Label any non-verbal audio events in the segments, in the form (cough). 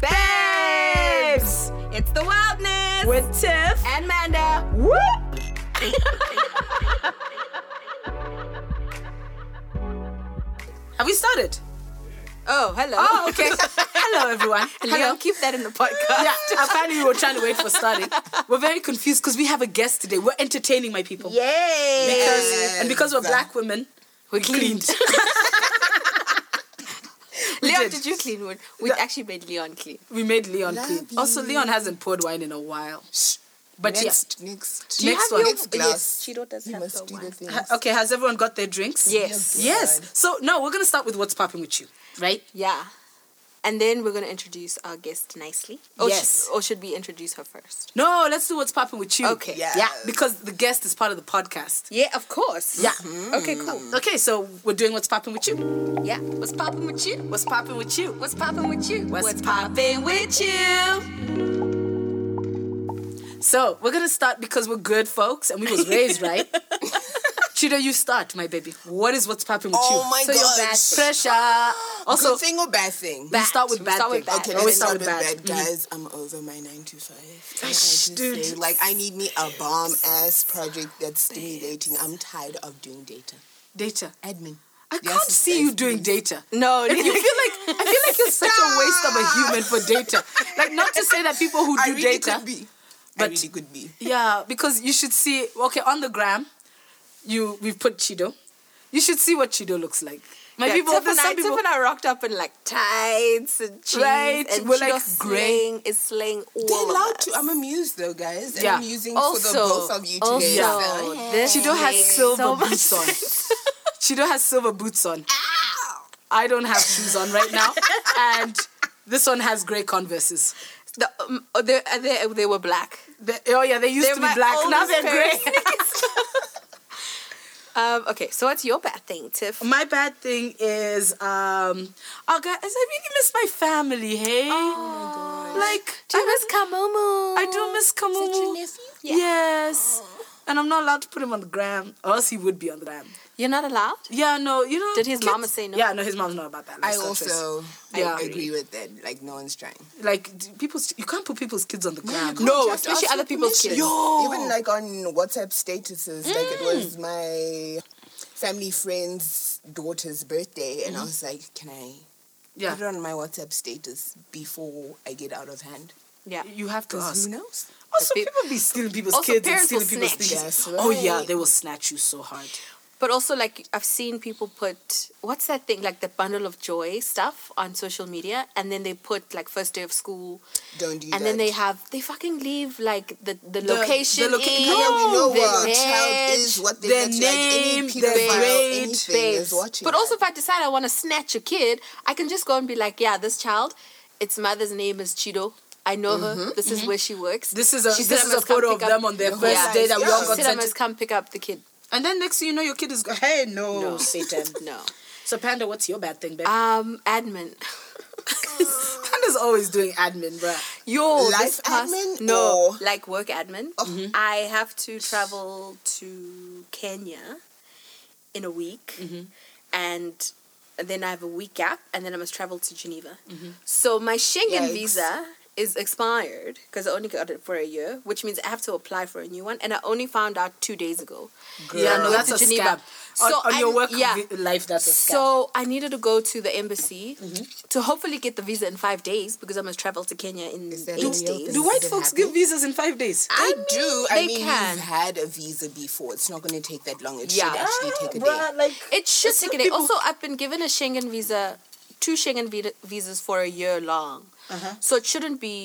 Babes! It's the wildness With Tiff. and Manda. Whoop. Have we started? Oh, hello. Oh, okay. Hello, everyone. Leon, keep that in the podcast. Yeah, apparently we were trying to wait for starting. We're very confused because we have a guest today. We're entertaining my people. Yay! Because and because we're black women, we're cleaned. (laughs) We did. did. you clean one? We actually made Leon clean. We made Leon Love clean. Also, Leon hasn't poured wine in a while. But next, next, Do you Next have one. your- next glass. Yes, Chido does You have must the do one. the Ha- Okay, has everyone got their drinks? Yes. Yes. God. So no, we're gonna start with what's popping with you, right? Yeah. And then we're going to introduce our guest nicely. Or Yes. Sh- or should we introduce her first? No, let's do what's popping with you. Okay. Yeah. Yeah, because the guest is part of the podcast. Yeah, of course. Yeah. Mm-hmm. Okay, cool. Okay, so we're doing what's popping with you. Yeah. What's popping with you? What's popping with you? What's popping with you? What's popping with you? So we're gonna start because we're good folks and we was raised right. (laughs) Chido, you start, my baby. What is what's popping with you? Oh my So your bad. Pressure. Also, Good thing or bad thing? we start with We bad. start with thing. bad. Okay, Always let's start start with with bad. bad. Mhm. Guys, I'm over my 9 to 5. I Gosh, dude. say, like, I need me a bomb ass project that's stimulating. I'm tired of doing data. Data. Admin. I Yes, can't see you doing please. data. No, You feel like I feel like you're such a waste of a human for data. Like not to say that people who do I really data, could be. but- I really could be. yeah, because you should see. Okay, on the gram, you we've put Chido. You should see what Chido looks like. My Yeah, people, Tiff there's and, I, some people. Tiff and rocked up in like tights and jeans. Right, And we're, Chido like, grey. slaying is slaying all They're of allowed us. to. I'm amused though, guys. And Yeah. I'm using also, for the both of you also, today. so- this Chido has silver so boots on. (laughs) Chido has silver boots on. I don't have shoes on right now, and this one has grey Converses. The, um, oh, they, uh, they, they were black. They- oh yeah, they used They're to be black. Now they're grey. (laughs) (laughs) of Um, okay, so what's your bad thing, Tiff? My bad thing is, um, oh guys, I really miss my family. Hey, oh, like Do you I miss Kamumu? I do miss Kamumu. Yeah. Yes, and I'm not allowed to put him on the gram, or else he would be on the gram. You're not allowed? Yeah, no, you know. Did his kids- mama say no? Yeah, no, his mom's not about that. I also Yeah. I agree with that. Like, no one's trying. like d- people's. You can't put people's kids on the gram. No, You especially other people's kids. Yo. Even like on WhatsApp statuses, like it Mm. was my family friend's daughter's birthday, and Mm-hmm. I was like, can I Yeah, put it on my WhatsApp status before I get out of hand? Yeah. you have to Because ask. who knows? Also, Pe- people be stealing people's Also, kids and stealing people's snatch. things. That's Oh yeah, they will snatch you so hard. But also, like, I've seen people put, what's that thing, like the bundle of joy stuff on social media, and then they put, like, first day of school, Don't do and that. then they have, they fucking leave, like, the, the, The- location. the loca- in, No, yeah, we know the what a child is, what they their look name, like, any their pedophile, grade, anything babes. is watching. But that. also, if I decide I want to snatch a kid, I can just go and be like, yeah, this child, its mother's name is Chido. I know her. This is where she works. Mm-hmm. This is a She this is a photo of them on their first whole day that we all Yeah. got Said I sent. must come pick up the kid. And then next thing you know, your kid is go- hey no, No. Satan. (laughs) No. So Panda, what's your bad thing, babe? Um, admin. (laughs) Panda's always doing admin, bruh. Yo, Life past, admin No, or- like work admin. Mm-hmm. I have to travel to Kenya in a week, Mm-hmm. and then I have a week gap, and then I must travel to Geneva. So my Schengen Yikes. visa is expired because I only got it for a year, which means I have to apply for a new one, and I only found out two days ago. Yeah, no, that's a Geneva. scam. So on your I'm- work yeah. vi- life, that's a scam. So I needed to go to the embassy Mm-hmm. to hopefully get the visa in five days because I must travel to Kenya in Is that eight days. do white folks happen? give visas in five days? They I do. mean, I they mean, can. you've had a visa before. It's not going to take that long. It Yeah. should actually take a day. Bruh, like It should take a day. Also, I've been given a Schengen visa, two Schengen vi- visas for a year long, Uh-huh. so it shouldn't be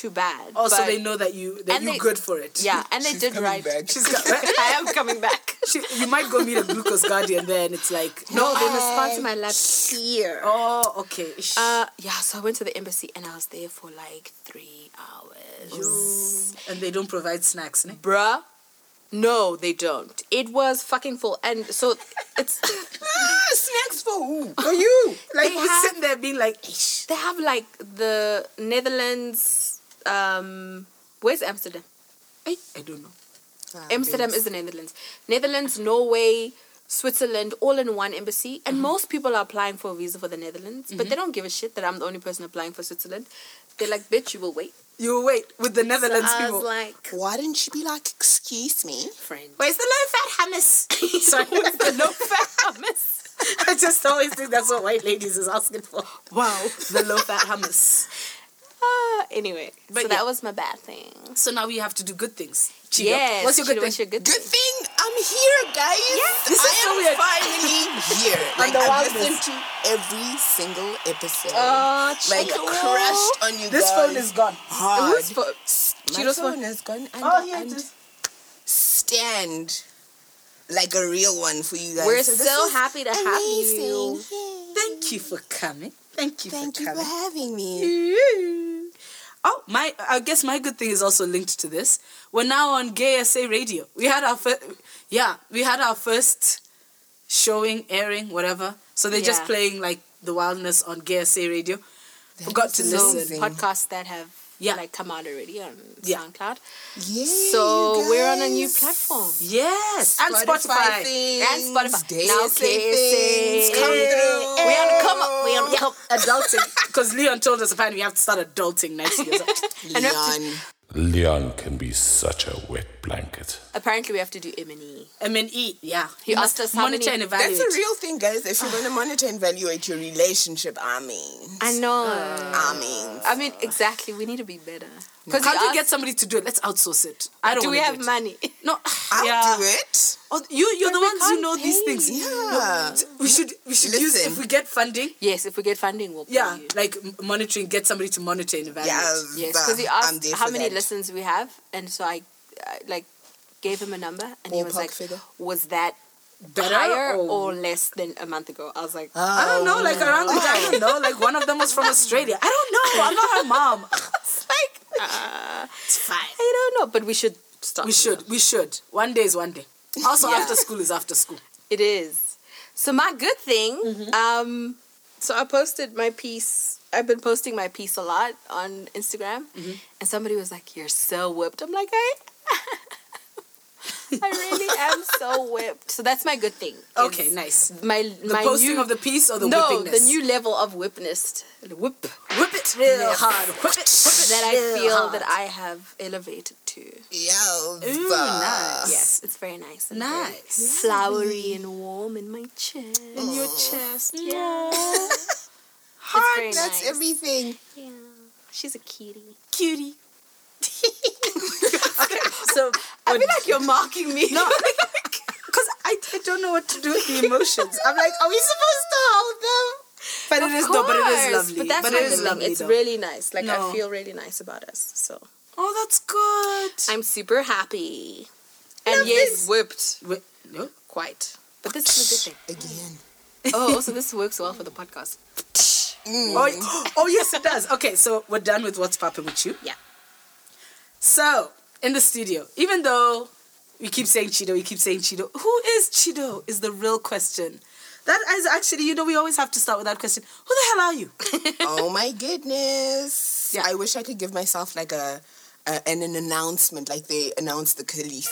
too bad. also but- they know that you that you're they- good for it. Yeah, and they She's did coming write. back. She's got, (laughs) I am coming back. she, you might go meet a glucose guardian there, and it's like No, they must sponsor my lab here. Oh, okay. Uh, yeah, so I went to the embassy and I was there for like three hours. and they don't provide snacks, ne? Bruh, no, they don't. It was fucking full, and so it's (laughs) Ah, snacks for who? For (laughs) you, like we're have- sitting there being like, Ish. they have like the Netherlands. Um, where's Amsterdam? I, I don't know. Ah, Amsterdam is the Netherlands. Netherlands, Norway, Switzerland, all in one embassy. And most people are applying for a visa for the Netherlands, but Mm-hmm. they don't give a shit that I'm the only person applying for Switzerland. They're like, bitch, you will wait. You will wait with the So Netherlands I people. was like, Why didn't you be like, excuse me? friend. Where's the low fat hummus? (laughs) (laughs) Sorry, Where's the low fat hummus? (laughs) I just always think that's what white ladies is asking for. Wow, the low fat hummus. Ah, (laughs) anyway, But so yeah. that was my bad thing. So now we have to do good things. Chido, Yes. what's your good Chido, thing? what's your good Good thing? thing I'm here, guys. This is I so am weird. finally (laughs) here. Like I've listened to every single episode. Oh, like Chido. crushed on you This guys. This phone is gone. hard. Whose phone? My Chido's phone phone. has gone and, Oh, yeah, and it is. stand like a real one for you guys. We're this so happy to have you. Yay. Thank you for coming. Thank you for coming. Thank for you for having me. Oh, my! I guess my good thing is also linked to this. We're now on Gay SA Radio. We had our first, yeah, we had our first showing, airing, whatever. So they're just playing like the wildness on Gay SA Radio. Forgot to is listen. podcasts that have Yeah. like come out already on Yeah. SoundCloud. Yay, So we're on a new platform. Yes, and Spotify Spotify. things, And Spotify. Day Now SA say things, come through. We on the come up. We on the come. adulting because Leon told us apparently we have to start adulting next year. So- (laughs) And we have to- Leon. Leon can be such a wet blanket. Apparently, we have to do M and E. I mean, eat. Yeah, He You asked us how to monitor many- and evaluate. That's a real thing, guys. If you're going to monitor and evaluate your relationship, I mean, I know. I mean, I mean, exactly. We need to be better. Because Can't we get somebody to do it? Let's outsource it. I don't. Do we have do it. money? (laughs) No, I'll yeah. do it. Oh, you you're But the ones who can't know these things. Yeah. We should we should use Listen. if we get funding. Yes, if we get funding, we'll pay Yeah, you. like monitoring, get somebody to monitor and evaluate. Yes. Yes, uh, because he asked how many that. listens we have, and so I, I like gave him a number, and he was Ballpark like, figure? "Was that Better higher or- or less than a month ago?" I was like, I don't know, like around the I don't know, like one of them was from (laughs) Australia. I don't know. I'm not her mom. (laughs) "It's like, uh, It's fine. I don't know, but we should start. We should. We should. One day is one day. Also, Yeah. after school is after school. It is. So my good thing, Mm-hmm. um, so I posted my piece. I've been posting my piece a lot on Instagram, Mm-hmm. and somebody was like, "You're so whipped." I'm like, I, (laughs) I really am so whipped. So that's my good thing. Okay, nice. My The my posting new, of the piece or the no, whippingness? the new level of whipness, whip Whip it real hard. Whip it. Whip it that I feel hard. that I have elevated to. Yes. Ooh, nice. Yes, it's very nice. and very Nice. flowery and warm in my chest. In your chest. Yeah. (laughs) Heart, that's nice. everything. Yeah, she's a cutie. Cutie. (laughs) okay, so I feel like you're mocking me. no, (laughs) because I, I don't know what to do with the emotions. I'm like, are we supposed to hold them? But Of it is no, but it is lovely. But that's but my it is good thing. lovely. It's though. really nice. Like No. I feel really nice about us. So oh, that's good. I'm super happy. And Love yes, whipped Wait, no. quite. But this is a good thing. Again. Oh, also this works well for the podcast. Mm. Oh, oh, yes, it does. Okay, so we're done with what's popping with you. Yeah. So in the studio, even though we keep saying Chido, we keep saying Chido, who is Chido? Is the real question. That is actually, you know, we always have to start with that question. Who the hell are you? (laughs) oh my goodness. Yeah. I wish I could give myself like a, a an, an announcement, like they announced the Khaleesi,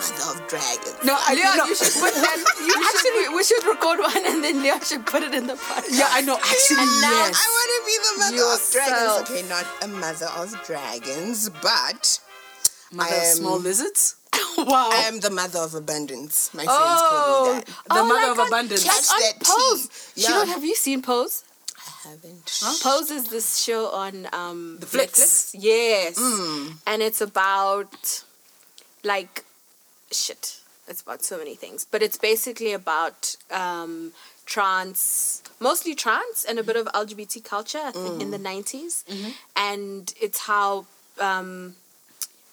mother of dragons. No, I Leon, no. you should put that. (laughs) You actually, we should record one and then Leon should put it in the podcast. Yeah, I know. Actually, And now yes. I want to be the mother Yourself. of dragons. Okay, not a mother of dragons, but Mother of I am- small lizards. (laughs) wow. I am the mother of abundance. My friends call me Oh, that. The mother like of on- abundance. Catch on that Pose. tea. Yeah. don't have you seen Pose? I haven't. Pose is this show on um The Flicks? Netflix. Yes. Mm. And it's about like shit. It's about so many things. But it's basically about um trans mostly trans and a bit of LGBT culture I think, in the 90s. And it's how um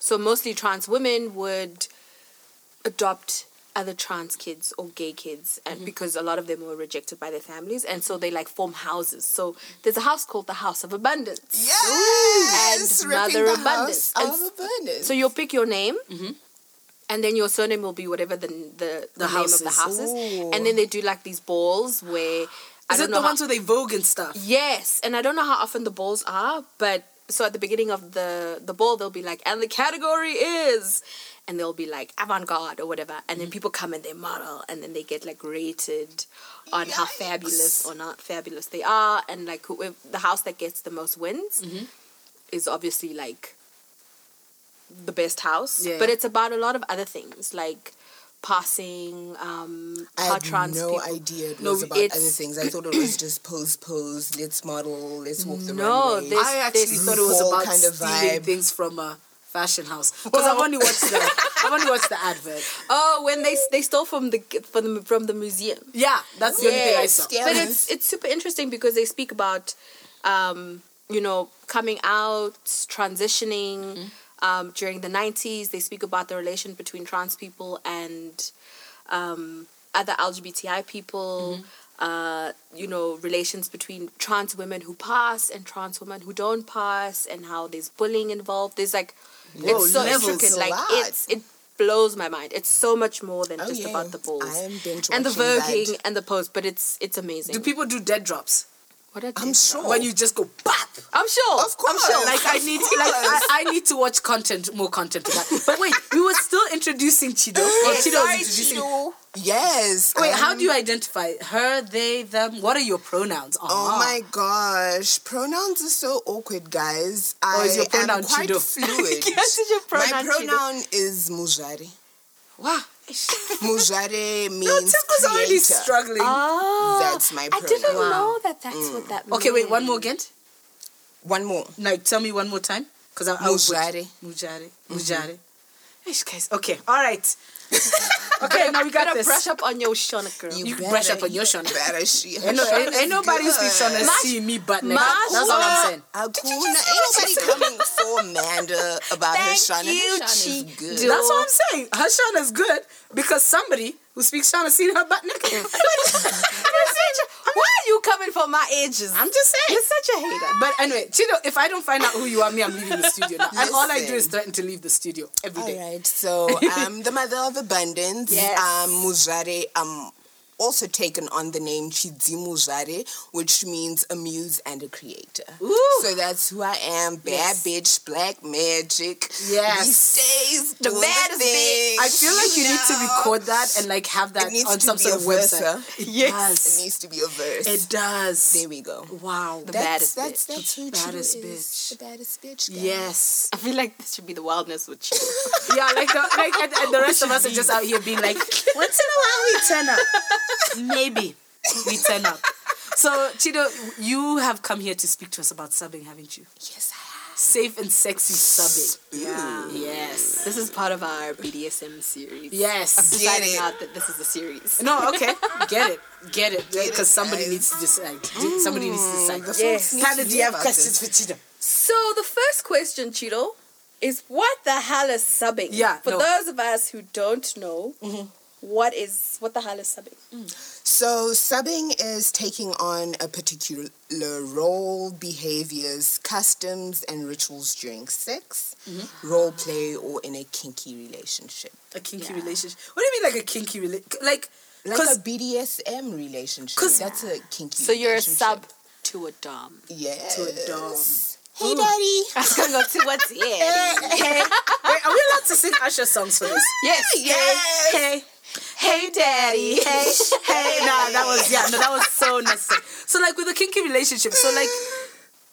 so mostly trans women would adopt other trans kids or gay kids and because a lot of them were rejected by their families and so they like form houses so there's a house called the house of abundance Yes, And ripping Mother the Abundance. house And of abundance. so you'll pick your name Mm-hmm. and then your surname will be whatever the the, the, The name of the house house is Ooh. and then they do like these balls where I don't it know the how- ones where they vogue and stuff? Yes, and I don't know how often the balls are, but so at the beginning of the the ball they'll be like, and the category is, and they'll be like avant-garde or whatever. And then mm. people come and they model and then they get like rated on how fabulous or not fabulous they are. And like whoever, the house that gets the most wins mm-hmm. is obviously like the best house. Yeah. but it's about a lot of other things. Like passing um I had trans no people idea it No, was about other things. I thought it was just pose, pose, let's model, let's walk the No, runway. there's- I actually thought it was about kind of stealing vibe. things from a fashion house because I've only watched the (laughs) I've only watched the advert. oh when they they stole from the from the from the museum Yeah, that's the only thing I saw. Yeah. But it's it's super interesting because they speak about, um, you know, coming out, transitioning. Mm-hmm. Um, during the '90s, they speak about the relation between trans people and um, other LGBTI people. Mm-hmm. Uh, you know, relations between trans women who pass and trans women who don't pass, and how there's bullying involved. There's like, Whoa, it's so intricate. Like lot. it's it blows my mind. It's so much more than Oh, just yeah. about the balls I am and the that. voguing and the pose, but it's it's amazing. Do people do dead drops What are I'm sure. when you just go bap? I'm sure. Of course. I'm sure. Like I need to, like I, I need to watch content, more content to that. But wait, we were still introducing Chido. Or Yes, Chido was sorry, introducing. Chido. Yes. Wait, how um, do you identify her, they, them? What are your pronouns? Oh Ah. my gosh, pronouns are so awkward, guys. Or is I your pronoun am quite Chido? fluid. (laughs) Yes, is your pronoun My Chido? pronoun is Mujari. Wow. Mujari (laughs) means No, Tim was already creator. struggling. Oh, That's my I didn't pronoun. know that that's what mm. that means. okay, wait, one more again. One more. No, tell me one more time. Because I, I was Mujare. Mujare. Mujari. Mm-hmm. Eish, guys. Okay, all right. (laughs) okay, now we got Better this. brush up on your Shona girl. You brush up on your Shona. Better (laughs) she. Ain't, no, ain't, ain't nobody who speaks Shona Mash- see me butt naked. mash That's all I'm saying. Akuna, ain't nobody coming for Amanda about her Thank Shona. you, her Shona is Chido. good. That's what I'm saying. Her Shona is good because somebody who speaks Shona seen her butt naked. (laughs) (laughs) You're such a- Why are you coming for my edges? I'm just saying. You're such a hater. But anyway, Chido, if I don't find out who you are, me, I'm leaving the studio now. And all I do is threaten to leave the studio every All day. right, so I'm the mother of abundance. (laughs) Yes. Um, Mujare. I'm also taken on the name Chidzi Mujare, which means a muse and a creator. Ooh. So that's who I am. Bad Yes. bitch, black magic. Yes. These days, The doing baddest thing. I feel like you need to record that and like have that needs on to some be sort a of verse, website. huh? It Yes. It does. needs to be a verse. It does. there we go. Wow. The That's, baddest that's, bitch. that's who The baddest is. bitch. The baddest bitch. guys. Yes. I feel like this should be the wildness with you. (laughs) Yeah, like the, like and, and the rest of us are just out here being like, (laughs) once in a while we turn up. Maybe we turn up. So Chido, you have come here to speak to us about subbing, haven't you? Yes, I have. Safe and sexy subbing. Yeah. Yes. This is part of our BDSM series. Yes. I'm deciding it. out that this is a series. No, okay. Get it. Get it. Because somebody guys. needs to decide. Somebody needs to decide. The Yes. folks need Hannah, do you have questions this. for Chido? So the first question, Chido, is what the hell is subbing? Yeah, For no. those of us who don't know, mm-hmm. What is what the hell is subbing? Mm. So, subbing is taking on a particular role, behaviors, customs, and rituals during sex, mm-hmm. role play, or in a kinky relationship. A kinky Yeah. relationship. What do you mean like a kinky relationship? Like, Like a BDSM relationship. That's a kinky So you're a sub to a dom. Yes. To a dom. Hey, daddy. (laughs) I was gonna go to what's (laughs) yeah. hey, wait, are we allowed to sing Usher songs for this? Yes, Yes. Hey, Hey, daddy. hey, hey. Nah, that was yeah, no, that was so necessary. So like with a kinky relationship, so like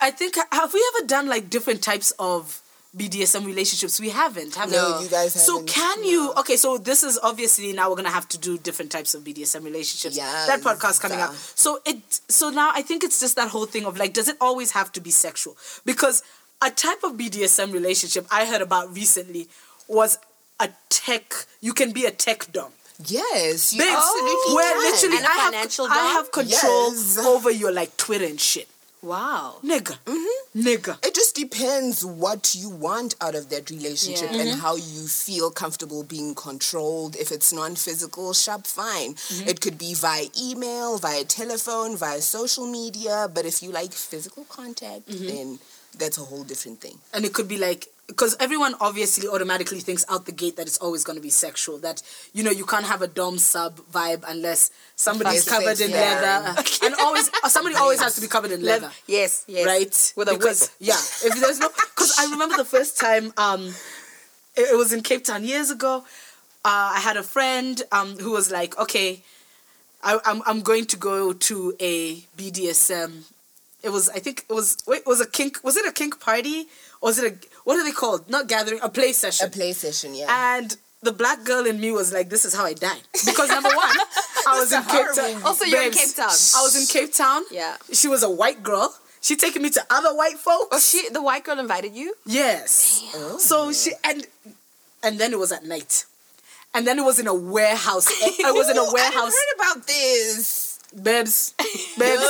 I think have we ever done like different types of BDSM relationships? We haven't, have No, we? you guys So haven't. can you? Okay, so this is obviously now we're gonna have to do different types of BDSM relationships. Yeah, that podcast coming up. So it. So now I think it's just that whole thing of like, does it always have to be sexual? Because a type of BDSM relationship I heard about recently was a tech. You can be a tech dom. Yes, you Babes, absolutely where can. literally And I have, I have control Yes. over your like Twitter and shit. Wow. Nigga. Mm-hmm. Nigga. It just depends what you want out of that relationship Yeah. and mm-hmm. how you feel comfortable being controlled. If it's non physical, shop fine. Mm-hmm. It could be via email, via telephone, via social media. But if you like physical contact, then that's a whole different thing. And it could be like because everyone obviously automatically thinks out the gate that it's always going to be sexual. That you know you can't have a dom sub vibe unless somebody's covered in yeah. leather, (laughs) and always uh, somebody always has to be covered in leather. Yes, yes. right? With a because, whip. Yeah, if there's no, because I remember the first time um, it, it was in Cape Town years ago. Uh, I had a friend um, who was like, okay, I, I'm, I'm going to go to a BDSM. It was, I think it was, wait, it was a kink, was it a kink party? Or was it a, what are they called? Not gathering, a play session. A play session, yeah. And the black girl in me was like, this is how I die. (laughs) Because number one, I was in Cape Town. Also, you're in Cape Town. I was in Cape Town. Yeah. She was a white girl. She taking me to other white folks. Oh, she, the white girl invited you? Yes. So she and and then it was at night. And then it was in a warehouse. (laughs) I was in a warehouse. I heard about this. Babes. (laughs) Babes.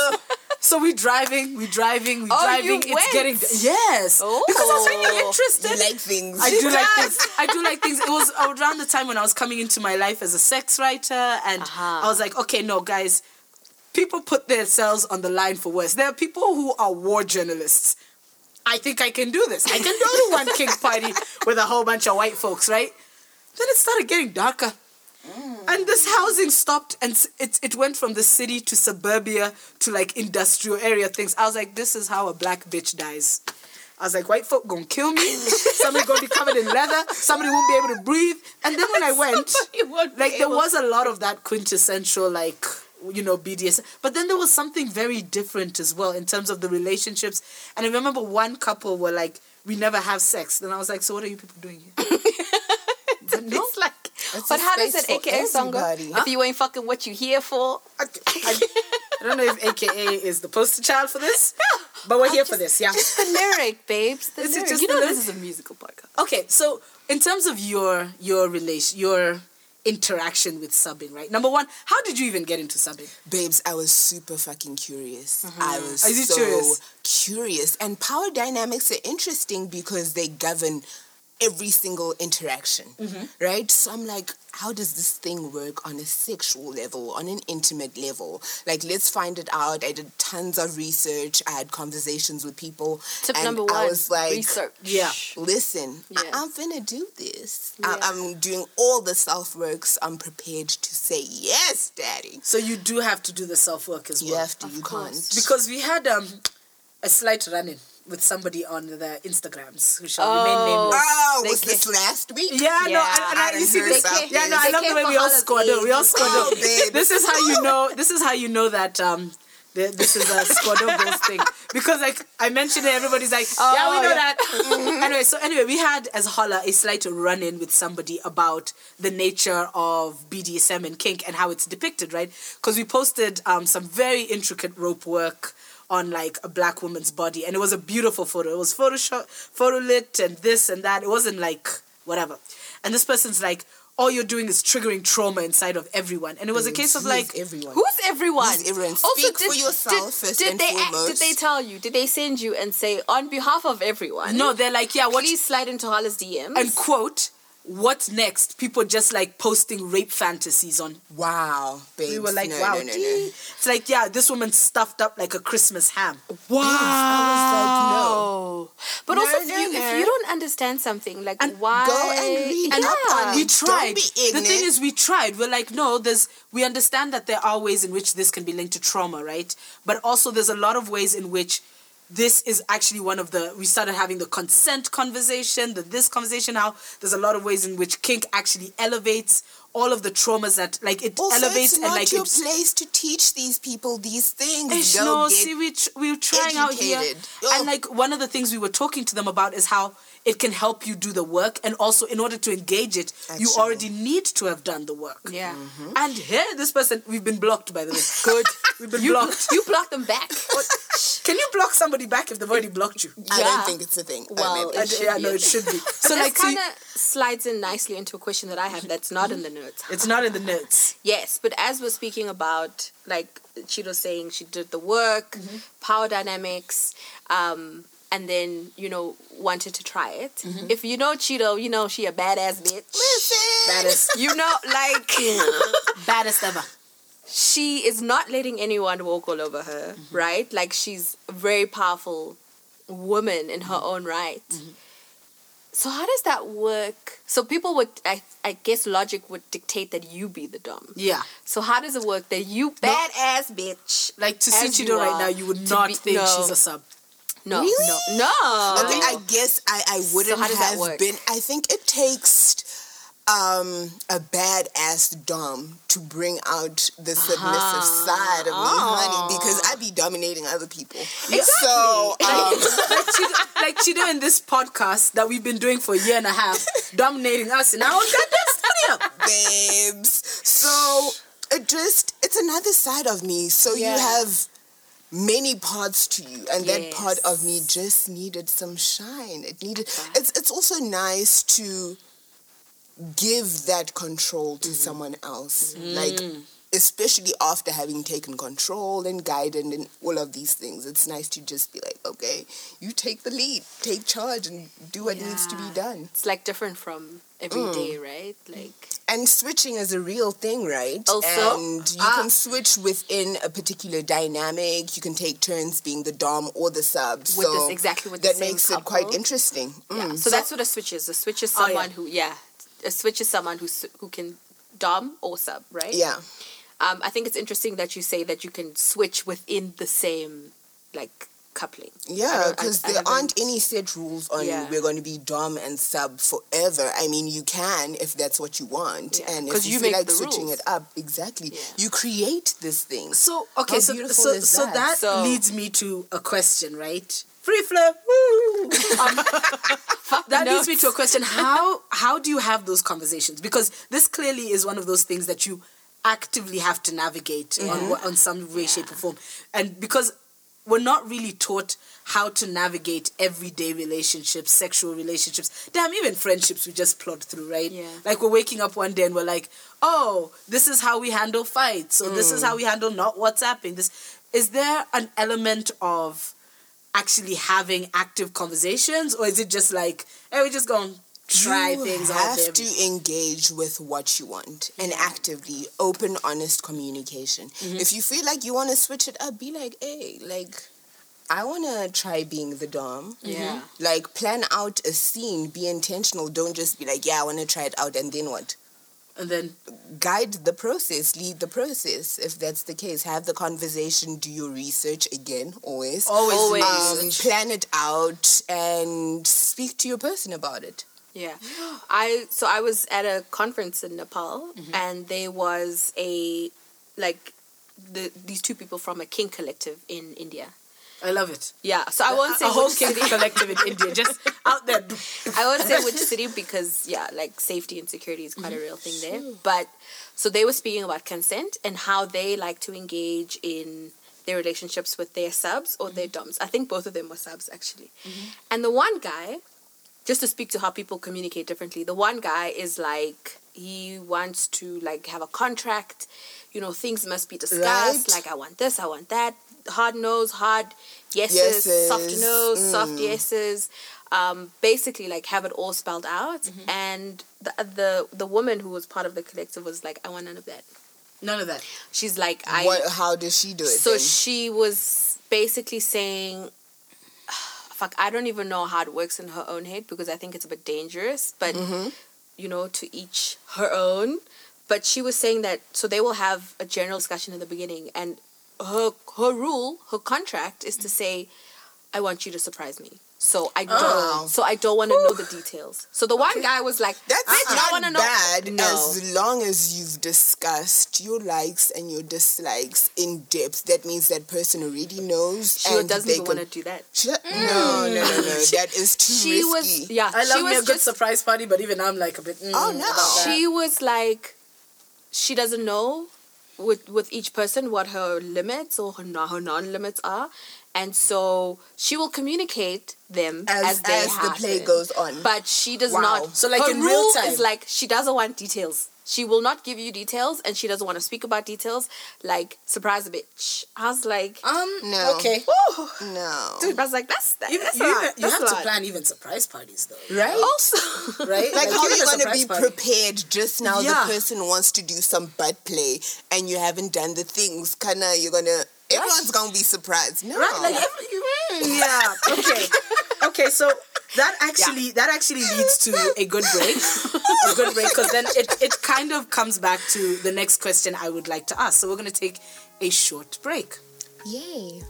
So we're driving, we're driving, we Oh, driving. it's went? getting yes. Because I was really Oh. interested. You like things. I do like things. I do like things. It was around the time when I was coming into my life as a sex writer, and Uh-huh. I was like, okay, no, guys, people put themselves on the line for worse. There are people who are war journalists. I think I can do this. I can go to one kink party with a whole bunch of white folks, right? Then it started getting darker. And this housing stopped and it, it went from the city to suburbia to like industrial area things. I was like, this is how a black bitch dies. I was like, white folk gonna kill me. (laughs) Somebody gonna be covered in leather. Somebody won't be able to breathe. And then when I (laughs) went, like there was a lot of that quintessential like you know BDS, but then there was something very different as well in terms of the relationships. And I remember one couple were like, "We never have sex," and I was like, "So what are you people doing here?" (laughs) No, like, It's but how does space it, AKA song go? everybody. If you ain't fucking what you here for, I, I, I don't know if AKA is the poster child for this, (laughs) but we're here for this, yeah. just the lyric, babes. The This is lyric. just you the know lyric? this is a musical podcast. Okay, so in terms of your your relation, your interaction with subbing, right? Number one, how did you even get into subbing? Babes, I was super fucking curious. Mm-hmm. I was so curious? curious. And power dynamics are interesting because they govern every single interaction, right? So I'm like, how does this thing work on a sexual level, on an intimate level? Like, let's find it out. I did tons of research. I had conversations with people. Tip and number one: I was like, research. Yeah. listen, I- Yeah. I'm gonna do this. Yeah. I- I'm doing all the self works. I'm prepared to say yes, daddy. So you do have to do the self work as well. You have to. You course. can't. Because we had um a slight run in with somebody on the Instagrams who shall remain nameless. Oh, They was ca- this last week? Yeah, no, Yeah, and, and I I, you see this. about Yeah, no, this. I love the way we all holidays. squad up. We all squad Oh, up. This is how you know. This is how you know that um. This is a squad up goals thing because like I mentioned it, everybody's like, oh, yeah, we Oh, know yeah. that. (laughs) anyway, so anyway, we had as HOLAA a slight run in with somebody about the nature of BDSM and kink and how it's depicted, right? Because we posted um, some very intricate rope work on like a black woman's body and it was a beautiful photo it was photoshop photo lit and this and that it wasn't like whatever and this person's like all you're doing is triggering trauma inside of everyone and it was a mm, case of like everyone. Who's everyone? Who's everyone? Speak for yourself first did and they, Did they tell you? Did they send you and say on behalf of everyone? no they're like yeah what Please slide into HOLAA's DMs. and quote what's next people just like posting rape fantasies on Wow, babes. we were like no, wow no, no, no. it's like yeah this woman stuffed up like a christmas ham Oh, but No, also if no, you no. if you don't understand something, like And why go and read yeah. up on we it. Don't tried. be The thing is, we tried. We're like, no, there's. We understand that there are ways in which this can be linked to trauma, right? But also, there's a lot of ways in which this is actually one of the. We started having the consent conversation, the this conversation. how there's a lot of ways in which kink actually elevates all of the traumas that, like, it Also, elevates it's and not like your it's. place to teach these people these things. Ish, They'll no, get- see, we tr- we were trying out here, educated. and like one of the things we were talking to them about is how it can help you do the work, and also in order to engage it, you already need to have done the work. Yeah. Mm-hmm. And here, this person, we've been blocked by the way. Good, (laughs) we've been You blocked. you blocked them back. (laughs) Can you block somebody back if they've already blocked you? I Yeah. don't think it's a thing. Uh, Well, maybe. I, It should yeah, be no, it should be. (laughs) So So like, kind of slides in nicely into a question that I have that's not in the notes. (laughs) it's not in the notes. Yes, but as we're speaking about like Chido saying she did the work, Mm-hmm. power dynamics, um, and then you know wanted to try it. Mm-hmm. If you know Chido, you know she a badass bitch. Listen, Baddest, You know, like (laughs) baddest ever. She is not letting anyone walk all over her, Mm-hmm. right? Like she's a very powerful woman in her own right. Mm-hmm. So how does that work? So people would, I, I guess, logic would dictate that you be the dom. Yeah. So how does it work that you badass bitch? Like to see you Chido right now, you would not be- think no. she's a sub. No, Really? no, no. Okay, I guess I, I wouldn't that have been. I think it takes um, a badass dom to bring out the submissive side of me, honey, because I'd be dominating other people. So, um, like like Chido in this podcast that we've been doing for a year and a half, (laughs) dominating us in our goddamn studio. babes. So it just it's another side of me. So Yeah. you have many parts to you and that part of me just needed some shine. It needed it's it's also nice to give that control to someone else. Like especially after having taken control and guidance and all of these things. It's nice to just be like, okay, you take the lead, take charge and do what needs to be done. It's like different from every day, right? Like And switching is a real thing, right? Also- and you Ah. can switch within a particular dynamic. You can take turns being the dom or the sub. With so this- exactly with that makes it quite interesting. Yeah. Mm. So, that's what a switch is. A switch is Oh, yeah. someone who, yeah, a switch is someone who who can dom or sub, right? Yeah. Um, I think it's interesting that you say that you can switch within the same like coupling. Yeah, because there haven't- aren't any set rules on Yeah. we're going to be dom and sub forever. I mean, you can if that's what you want, Yeah, and 'cause if you, you feel like switching rules. it up, exactly, Yeah. you create this thing. So okay, How so so is so that? that So- leads me to a question, right? Free flow. Woo! Um, that leads me to a question: How how do you have those conversations? Because this clearly is one of those things that you actively have to navigate on what- on some way, shape, or form, and because we're not really taught how to navigate everyday relationships, sexual relationships, damn, even friendships we just plod through, right? Yeah. Like we're waking up one day and we're like, oh, this is how we handle fights, or this is how we handle not WhatsApping. This is there an element of actually having active conversations, or is it just like, hey, we just gonna try you things out have to engage with what you want and actively open honest communication. Mm-hmm. if you feel like you want to switch it up be like hey like i want to try being the dom. Yeah. like plan out a scene be intentional don't just be like yeah i want to try it out and then what and then guide the process lead the process if that's the case have the conversation do your research again always always, Always. um, plan it out and speak to your person about it Yeah. I so I was at a conference in Nepal Mm-hmm. and there was a like the these two people from a kink collective in India. I love it. Yeah. So I won't say a whole city. (laughs) collective in India, just out there. (laughs) I won't say which city because yeah, like safety and security is quite a real thing there. But so they were speaking about consent and how they like to engage in their relationships with their subs or their mm-hmm. doms. I think both of them were subs actually. Mm-hmm. And the one guy, just to speak to how people communicate differently, the one guy is like he wants to like have a contract. You know, things must be discussed. Right. Like I want this, I want that. Hard no's, hard yeses, soft Yeses, no's, soft mm. yeses um, basically like have it all spelled out. Mm-hmm. And the the the woman who was part of the collective was like, I want none of that. None of that. She's like, I. what how does she do it so then? she was basically saying, (sighs) "Fuck, I don't even know how it works in her own head because I think it's a bit dangerous." But Mm-hmm. you know, to each her own. But she was saying that so they will have a general discussion in the beginning, and her her rule, her contract is to say, "I want you to surprise me." So I don't. Oh. So I don't want to know the details. So the one guy was like, That's "Bitch, I not wanna know." bad No. as long as you've discussed your likes and your dislikes in depth. That means that person already knows. She and doesn't they even can- want to do that. She- No, no, no, no. that is too She risky. was yeah. I she love me was a good just, surprise party, but even I'm like a bit. mm, Oh, no. about that. She was like, she doesn't know with with each person what her limits or her non her non limits are, and so she will communicate them as, as, they as the play goes on. But she does Wow. not. So, like, her in real time. is like she doesn't want details. She will not give you details, and she doesn't want to speak about details. Like surprise a bitch. I was like, Um. No. Okay. no. Dude, I was like, that's that, You, that's you, a lot. you That's have a to plan even surprise parties though, right? Also, (laughs) right? Like, how are you going to surprise be party. prepared just now Yeah. the person wants to do some butt play and you haven't done the things? Kinda, you're going to, everyone's going to be surprised. No. Right? Like every, you, yeah. Okay. Okay. So that actually that actually leads to a good break, a good break, because then it it kind of comes back to the next question I would like to ask. So we're gonna take a short break. Yay.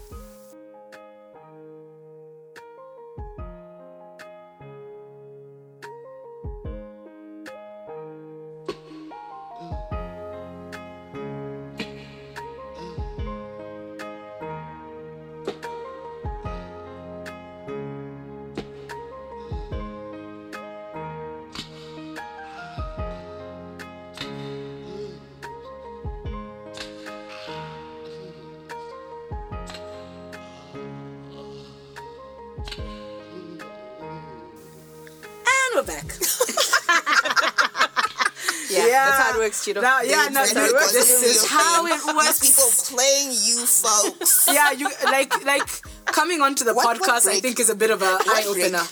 That's how it. Now, yeah, no, no, this is how it works. These people playing you folks. (laughs) yeah, you like like coming onto the What- what podcast. I think is a bit of a eye opener.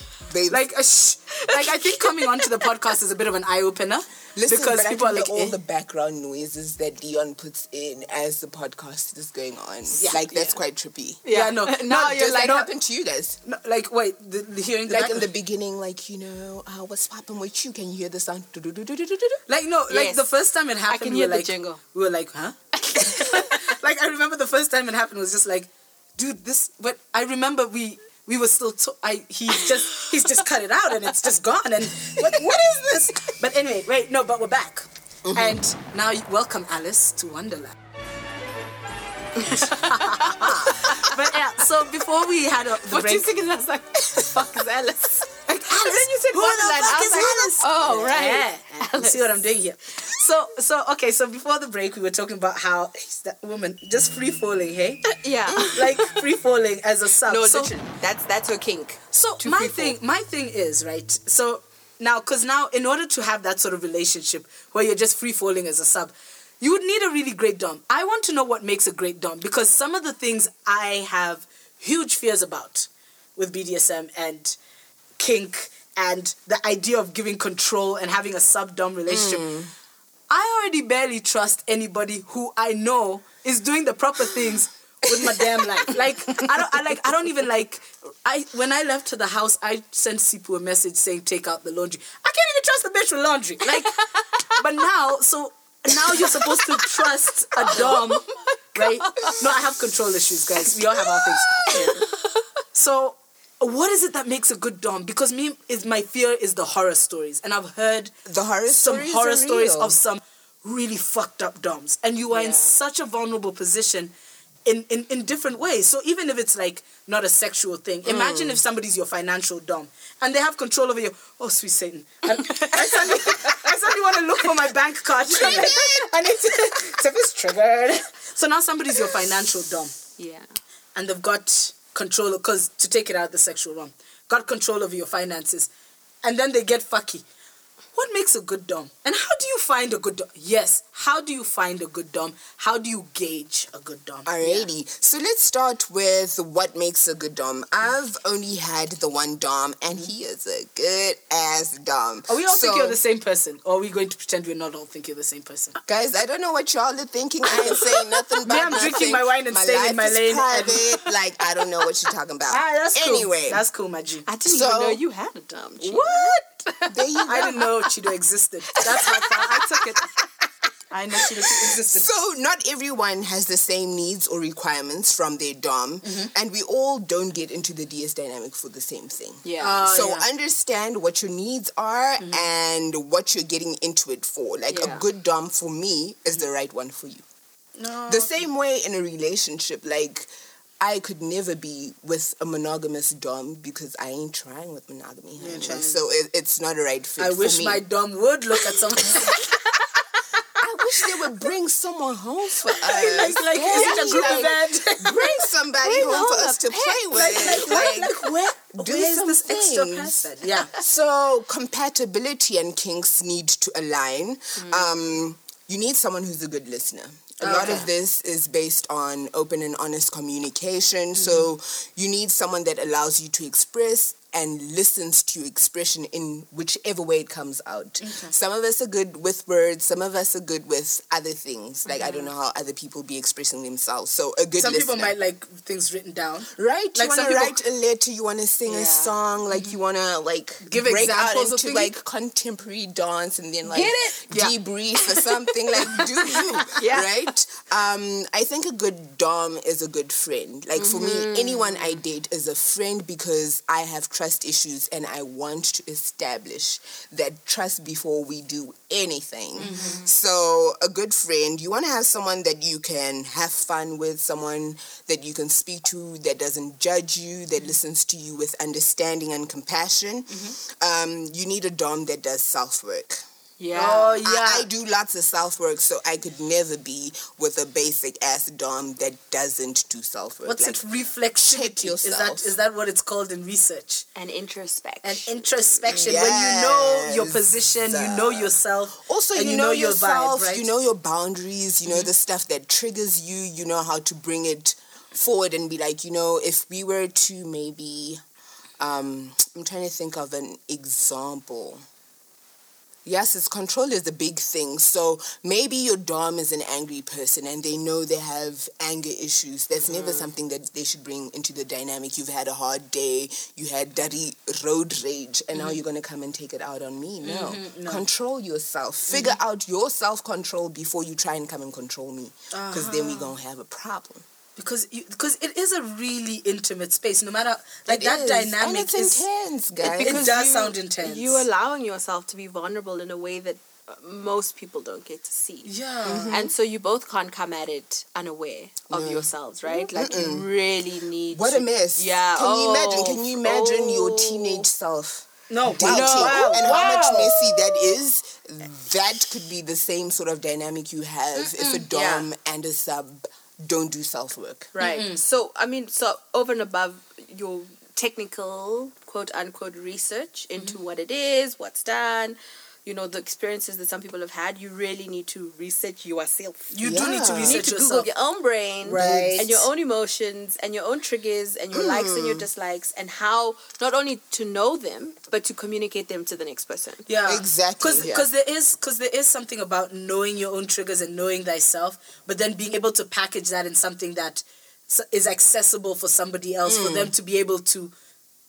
Like uh, a sh- like I think coming onto the podcast is a bit of an eye opener Listen, because but people I are like, all eh? the background noises that Dion puts in as the podcast is going on. Yeah. like that's quite trippy. yeah, no, (laughs) Now no, you're Does like, that happen to you guys? no, like wait, the, the hearing the Like in the beginning, like you know, uh, what's happening with you? Can you hear the sound? Like no, like Yes. the first time it happened, can we hear were the like, jingle. we were like, huh? (laughs) (laughs) like I remember the first time it happened was just like, dude, this. But I remember we we were still. To- I he's just he's just cut it out and it's just gone. And what what is this? But anyway, wait, no, but we're back. Mm-hmm. And now welcome Alice to Wonderland. (laughs) but yeah, so before we had a, the For two break, seconds, I was like, fuck is Alice? (laughs) like, Alice, then you said who the Wonderland. fuck I is like, Alice? oh, right. Yeah, you see what I'm doing here. So, so okay. So before the break, we were talking about how is that woman just free falling, hey, (laughs) Yeah. (laughs) like free falling as a sub. No, so, literally. That's, that's her kink. so to my free thing, my thing is right. So now, because now, in order to have that sort of relationship where you're just free falling as a sub, you would need a really great dom. I want to know what makes a great dom because some of the things I have huge fears about with BDSM and kink and the idea of giving control and having a sub dom relationship. Hmm. I already barely trust anybody who I know is doing the proper things with my damn life. Like I don't I like I don't even like I when I left to the house I sent Sipu a message saying take out the laundry. I can't even trust the bitch with laundry. Like but now so now you're supposed to trust a (laughs) oh dom, right? No, I have control issues, guys. We all have our things. (laughs) So, what is it that makes a good dom? Because me is my fear is the horror stories, and I've heard The horror some stories horror stories real. of some really fucked up doms, and you are in such a vulnerable position. In, in, in different ways. So even if it's like not a sexual thing, mm. imagine if somebody's your financial dom and they have control over you. Oh, sweet Satan. (laughs) I suddenly, I suddenly want to look for my bank card. (laughs) Like, (laughs) I need to, so it's triggered. So now somebody's your financial dom Yeah. and they've got control because to take it out of the sexual realm, got control over your finances, and then they get fucky. What makes a good dom? And how do you find a good dom? Yes, how do you find a good dom? How do you gauge a good dom? Alrighty, so let's start with what makes a good dom. I've only had the one dom, and he is a good ass dom. Are we all so, think you're the same person, or are we going to pretend we're not all think you're the same person? Guys, I don't know what y'all are thinking. I ain't saying nothing (laughs) about Me, I'm nothing. drinking my wine and staying in my is lane and- Private. (laughs) like I don't know what you're talking about. Ah, that's cool. anyway, that's cool, my G. I didn't So- even know you had a dumb. G. What? There you I didn't know Chido existed. That's how far I took it. I know Chido existed. So not everyone has the same needs or requirements from their dom, Mm-hmm. and we all don't get into the DS dynamic for the same thing. Yeah. Oh, so yeah. Mm-hmm. understand what your needs are and what you're getting into it for. Like Yeah. a good dom for me is the right one for you. No. The same way in a relationship, like I could never be with a monogamous dom because I ain't trying with monogamy. trying. So it, it's not a right fit I wish me. my dom would look at someone. (laughs) I wish they would bring someone home for (laughs) us. like, like, Yeah, is it a group like, event? Bring somebody home for us to play with. like, like, Like, where, do where's this extra person? Yeah. (laughs) So compatibility and kinks need to align. Mm. Um, you need someone who's a good listener. A lot of this is based on open and honest communication. So Mm-hmm. you need someone that allows you to express and listens to your expression in whichever way it comes out. Some of us are good with words, some of us are good with other things. Like I don't know how other people be expressing themselves. So a good Mm-hmm. Some listener. people might like things written down. Right, Like you want to people- write a letter, you want to sing Yeah. a song, like you want to like Give break out into like contemporary dance and then like? Yeah. debrief or something. like, (laughs) do you? Yeah. Right. Um, I think a good dom is a good friend. Like for Mm-hmm. me, anyone I date is a friend because I have trust issues and I want to establish that trust before we do anything. Mm-hmm. So a good friend, you want to have someone that you can have fun with, someone that you can speak to that doesn't judge you, Mm-hmm. that listens to you with understanding and compassion. Um, you need a dom that does self work. Yeah. Oh I, yeah. I do lots of self work, so I could never be with a basic ass dom that doesn't do self work. What's like, it? Reflexivity. Is that yourself. is that what it's called in research? And introspection. And introspection. When you know your Yes. position, you know yourself. Also, and you, know, your yourself, vibe, right? you know your boundaries, you know the stuff that triggers you, you know how to bring it forward and be like, you know, if we were to maybe, um, I'm trying to think of an example. Yes, it's control is a big thing. So maybe your dom is an angry person and they know they have anger issues. That's never mm-hmm. something that they should bring into the dynamic. You've had a hard day, you had dirty road rage, and now mm-hmm. you're going to come and take it out on me. No. Mm-hmm. Control yourself. Figure out your self control before you try and come and control me. Because then we're uh-huh. going to have a problem. Because you, because it is a really intimate space. No matter like It that is. dynamic and it's is intense, guys. it Because does you- sound intense. You allowing yourself to be vulnerable in a way that uh, most people don't get to see. yeah. And so you both can't come at it unaware of yourselves, right? Like you really need what to, a mess. Yeah. Can you imagine? oh, Can you imagine your oh. teenage self? No, dating wow. and how much messy that is that could be the same sort of dynamic you have if a Yeah. dom and a sub don't do self work Right. Mm-hmm. So I mean, so over and above your technical quote unquote research into mm-hmm. what it is, what's done, you know, the experiences that some people have had, you really need to research yourself. You do need to Yeah. You need research to Google your own brain Right. and your own emotions and your own triggers and your likes and your hmm. dislikes and how not only to know them but to communicate them to the next person. Yeah, Exactly, yeah. Because there is because there is something about knowing your own triggers and knowing thyself, but then being able to package that in something that is accessible for somebody else, for hmm. them to be able to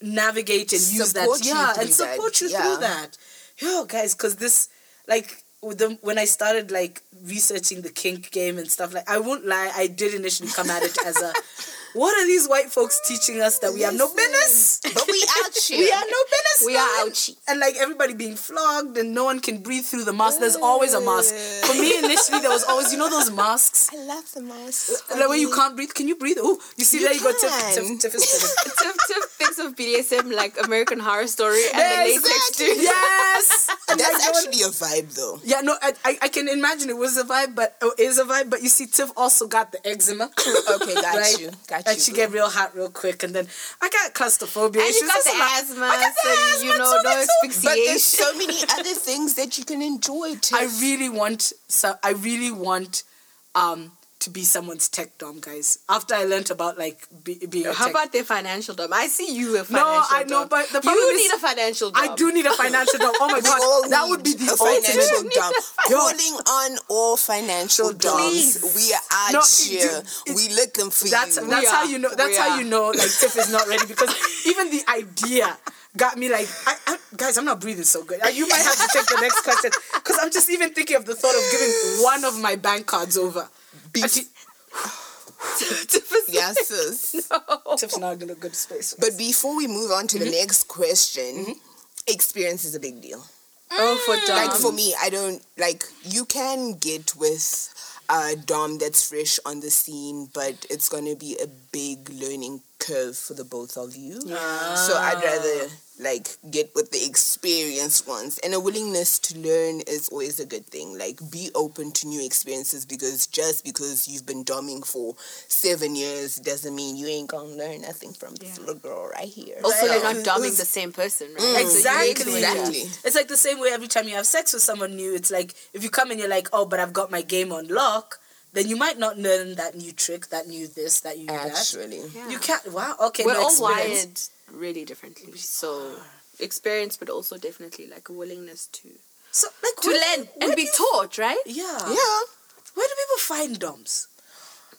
navigate and use that. Yeah, and through that, support you yeah. through that. Yo, guys, because this like. The, when I started like researching the kink game and stuff like I won't lie I did initially come at it as a what are these white folks teaching us that we have no business (laughs) but we out (laughs) here we have no business We are knowing. ouchie. and like everybody being flogged and no one can breathe through the mask. There's always a mask. For me, (laughs) initially there was always you know those masks. I love the mask Like when you can't breathe, can you breathe? Oh, you see You there you go. Tiff, can. Tiff, Tiff is finished. Tiff, Tiff thinks of BDSM like American Horror Story and the Yes, latex exactly. dude. yes. And that's like, no one- actually a vibe though yeah, no, I, I, I can imagine it was a vibe, but oh, it is a vibe. But you see, Tiff also got the eczema. (coughs) okay got right? you got and you she boo. get real hot real quick, and then I got claustrophobia And issues. you got That's the asthma, I got the so asthma you know, too, no that's so- but there's so many other things that you can enjoy too I really want so I really want um to be someone's tech dom guys. After I learned about like be, being a How tech about their financial dom? I see you a financial No, I know, dom. but the problem you is- need a financial dom. I do need a financial dom. Oh my (laughs) god, that would be the a financial ultimate. dump. Calling on all financial oh, Please. dumps. We are No, it- here. we looking for That's you. that's We how are. you know. That's We how are. you know. Like Tiff is not ready because (laughs) even the idea got me like, I, I, guys, I'm not breathing so good. You might have to take the next question because I'm just even thinking of the thought of giving one of my bank cards over. Actually, (sighs) yes, sis. (laughs) Tiff's not gonna go to space. But before we move on to Mm-hmm. the next question, experience is a big deal. Oh, for dom. Like for me, I don't like you can get with a dom that's fresh on the scene, but it's gonna be a big learning curve for the both of you. So I'd rather like get with the experienced ones. And a willingness to learn is always a good thing. Like be open to new experiences because just because you've been doming for seven years doesn't mean you ain't gonna learn nothing from this little girl right here. also, you're not doming Who's- the same person, right? Mm. So you need to Exactly. adjust. Exactly. It's like the same way every time you have sex with someone new, it's like if you come and you're like, oh, but I've got my game on lock, then you might not learn that new trick, that new this, that new that. Actually. Yeah. You can't. Wow. Okay. We're no all experience. wired really differently. So experience, but also definitely like a willingness to So like to where- learn and be you- taught, right? Yeah. Yeah. Where do people find DOMs?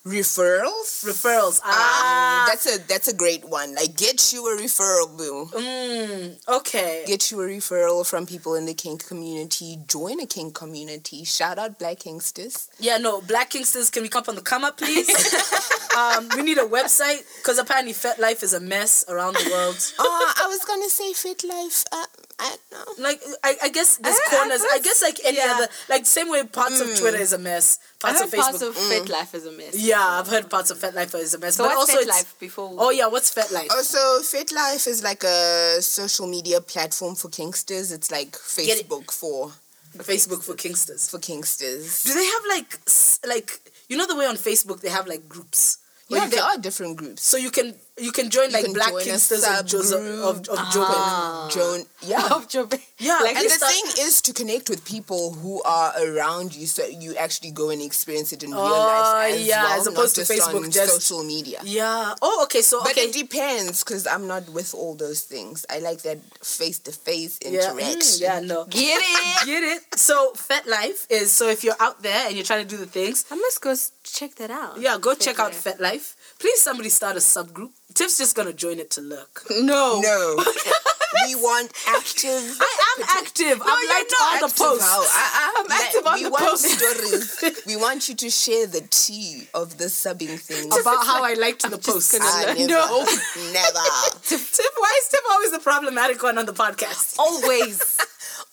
Referrals? Referrals. Ah. Ah, that's a that's a great one. Like get you a referral, boo. Mm, okay. Get you a referral from people in the kink community. Join a kink community. Shout out Black Kinksters. Yeah, no, Black Kinksters, can we come up on the come up, please? (laughs) (laughs) um, we need a website because apparently Fet Life is a mess around the world. (laughs) Oh, I was gonna say Fit Life. Uh, I don't know. Like, I, I guess there's I- I corners. I, guess like any yeah. other, like same way parts of Twitter is a mess, I parts heard of Facebook. parts of Fit Life is a mess. yeah, I've heard parts of Fet Life is a mess, So but what's also Fit it's. Life before? Oh yeah, what's Fet Life? Also, Fit Life is like a social media platform for kinksters. It's like Get it. Facebook for Facebook for Kinksters. for Kinksters. Do they have like like you know the way on Facebook they have like groups? Yeah, there can- are different groups. So you can you can join like can Black join Kinksters of Joseph of, of Ah. Joburg. Joan, yeah. (laughs) Of Joburg. Yeah, like And the thing is to connect with people who are around you, so you actually go and experience it in real Oh, life as yeah, well, as opposed to Facebook, just- social media. Yeah. Oh, okay. So But okay. it depends because I'm not with all those things. I like that face to face interaction. mm, yeah. No. Get it? (laughs) Get it? So Fet Life is so if you're out there and you're trying to do the things, I must go check that out. yeah, go check out. Fet Life. Please somebody start a subgroup. Tiff's just gonna join it to look. No. No, (laughs) we want active. I am active. I'm you're like not. all the active posts. how- I- I'm active on we the want post. stories. (laughs) we want you to share the tea of the subbing thing. About how I liked the just posts. gonna Ah, learn. never, No. (laughs) never. Tiff, why is Tiff always the problematic one on the podcast? Always.